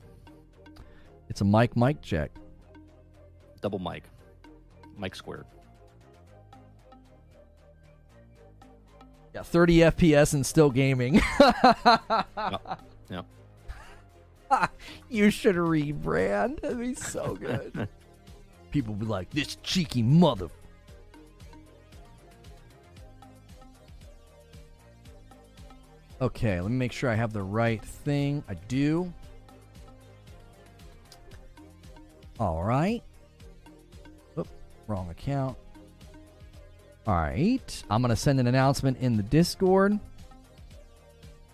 It's a mic mic check. Double mic, mic squared. Yeah, 30 FPS and still gaming. Yeah. you should rebrand. That'd be so good. People be like, this cheeky mother. Okay, let me make sure I have the right thing. I do. All right. Oop, wrong account. All right. I'm going to send an announcement in the Discord.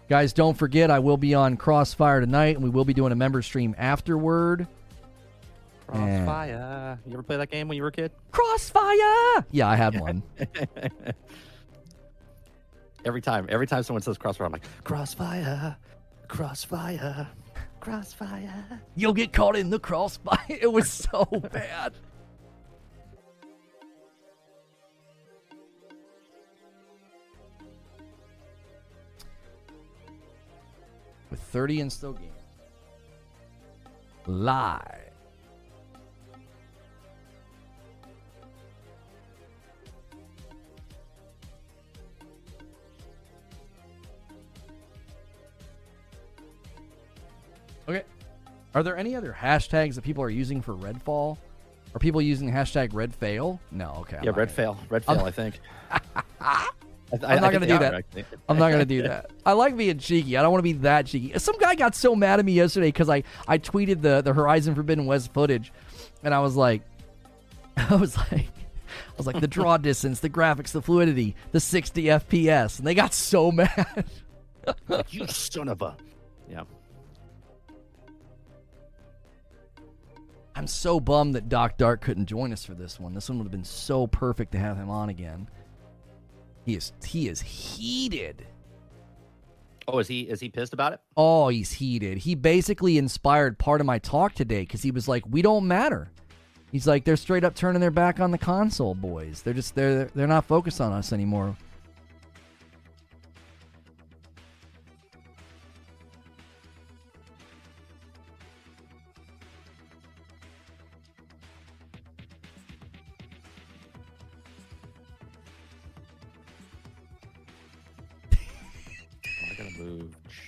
Guys, don't forget, I will be on Crossfire tonight, and we will be doing a member stream afterward. Crossfire. You ever play that game when you were a kid? Crossfire! Yeah, I had one. every time, every time someone says crossfire, I'm like, crossfire, crossfire, crossfire. You'll get caught in the crossfire. It was so bad. With 30 and still game. Live. Okay. Are there any other hashtags that people are using for Redfall? Are people using hashtag Redfail? No. Okay. I'm Yeah, not red gonna- fail, red fail. I think. I, I'm not gonna do that. I'm not gonna do that. I like being cheeky. I don't want to be that cheeky. Some guy got so mad at me yesterday because I I tweeted the the Horizon Forbidden West footage, and I was like, I was like, I was like the draw distance, the graphics, the fluidity, the 60 FPS, and they got so mad. you son of a. Yeah. I'm so bummed that Doc Dark couldn't join us for this one. This one would have been so perfect to have him on again. He is he is heated. Oh, is he is he pissed about it? Oh, he's heated. He basically inspired part of my talk today because he was like, "We don't matter." He's like, "They're straight up turning their back on the console boys. They're just they're they're not focused on us anymore."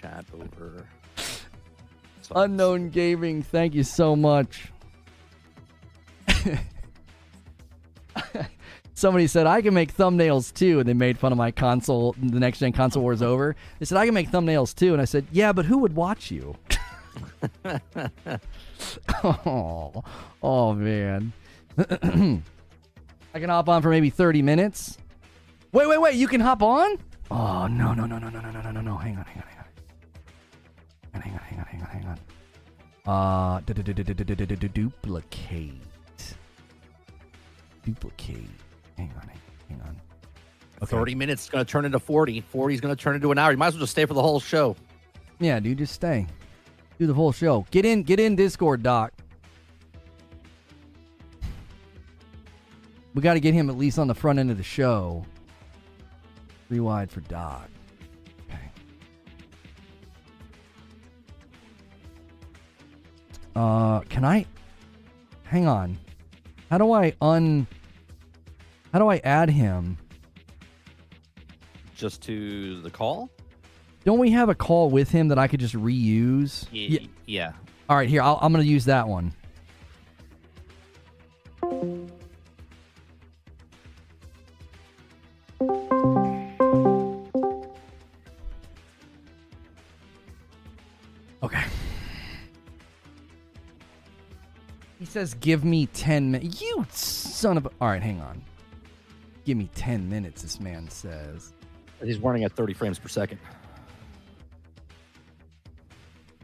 Chat over. Unknown Gaming, thank you so much. Somebody said I can make thumbnails too, and they made fun of my console. The next gen console war is over. They said I can make thumbnails too, and I said, yeah, but who would watch you? oh, oh man. I can hop on for maybe thirty minutes. Wait, wait, wait! You can hop on? Oh no, no, no, no, no, no, no, no, no, no! Hang on, hang on, hang on on, hang on, hang on, hang on, hang on. Uh, duplicate. Duplicate. Hang on, hang on. Okay. 30 minutes is going to turn into 40. 40 is going to turn into an hour. You might as well just stay for the whole show. Yeah, dude, just stay. Do the whole show. Get in, get in Discord, Doc. We got to get him at least on the front end of the show. Three wide for Doc. Uh, can I? Hang on. How do I un? How do I add him? Just to the call? Don't we have a call with him that I could just reuse? Yeah. yeah. All right, here I'll, I'm going to use that one. Says, "Give me ten minutes." You son of a! All right, hang on. Give me ten minutes. This man says. He's running at 30 frames per second.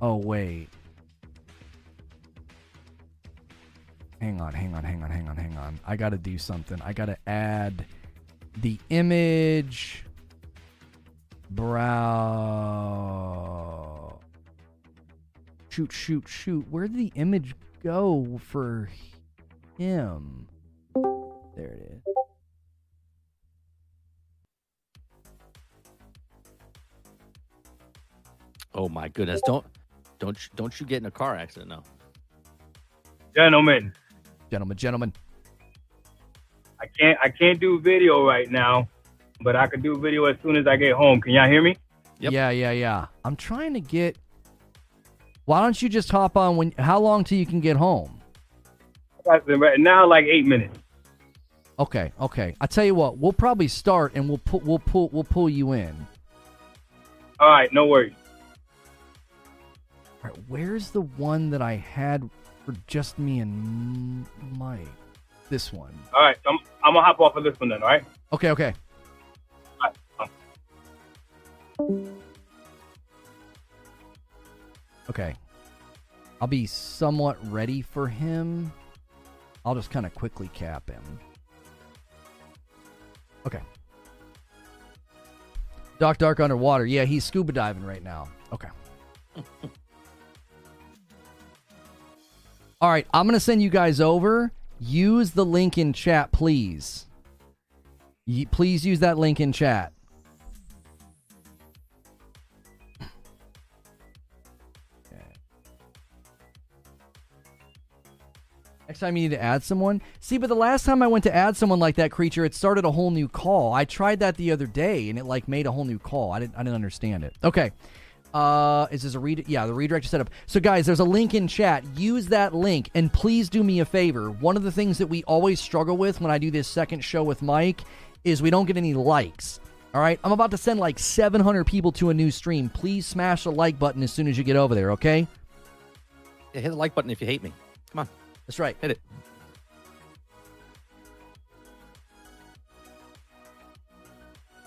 Oh wait. Hang on, hang on, hang on, hang on, hang on. I gotta do something. I gotta add the image brow shoot shoot shoot where did the image go for him there it is Oh my goodness! Don't don't you- don't you get in a car accident now? Gentlemen, gentlemen gentlemen I can't I can't do video right now, but I can do video as soon as I get home. Can y'all hear me? Yep. yeah yeah yeah i'm trying to get why don't you just hop on when how long till you can get home Right now, like eight minutes. Okay, okay. I tell you what, we'll probably start and we'll pull, we'll pull, we'll pull you in. All right, no worries. All right, where's the one that I had for just me and Mike? This one. All right, I'm I'm gonna hop off of this one then. All right. Okay, okay. Okay. I'll be somewhat ready for him. I'll just kind of quickly cap him. Okay. Doc Dark underwater. Yeah, he's scuba diving right now. Okay. All right, I'm going to send you guys over. Use the link in chat, please. Please use that link in chat. Next time you need to add someone. See, but the last time I went to add someone like that creature, it started a whole new call. I tried that the other day and it like made a whole new call. I didn't I didn't understand it. Okay. Uh, is this a read? Yeah, the redirect setup. So, guys, there's a link in chat. Use that link, and please do me a favor. One of the things that we always struggle with when I do this second show with Mike is we don't get any likes. All right, I'm about to send like 700 people to a new stream. Please smash the like button as soon as you get over there. Okay? Yeah, hit the like button if you hate me. Come on, That's right. hit it.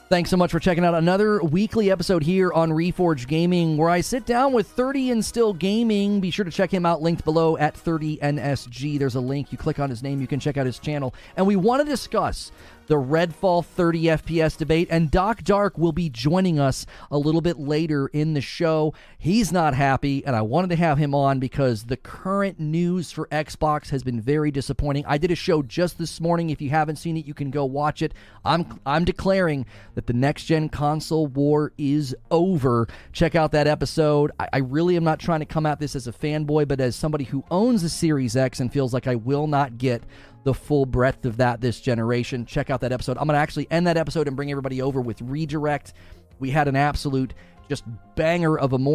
Thanks so much for checking out another weekly episode here on Reforge Gaming, where I sit down with 30 and Still Gaming. Be sure to check him out, linked below at 30NSG. There's a link. You click on his name, you can check out his channel. And we want to discuss the Redfall 30 FPS debate, and Doc Dark will be joining us a little bit later in the show. He's not happy, and I wanted to have him on because the current news for Xbox has been very disappointing. I did a show just this morning. If you haven't seen it, you can go watch it. I'm I'm declaring that the next gen console war is over. Check out that episode. I, I really am not trying to come at this as a fanboy, but as somebody who owns a Series X and feels like I will not get the full breadth of that this generation. Check out that episode. I'm going to actually end that episode and bring everybody over with Redirect. We had an absolute just banger of a morning.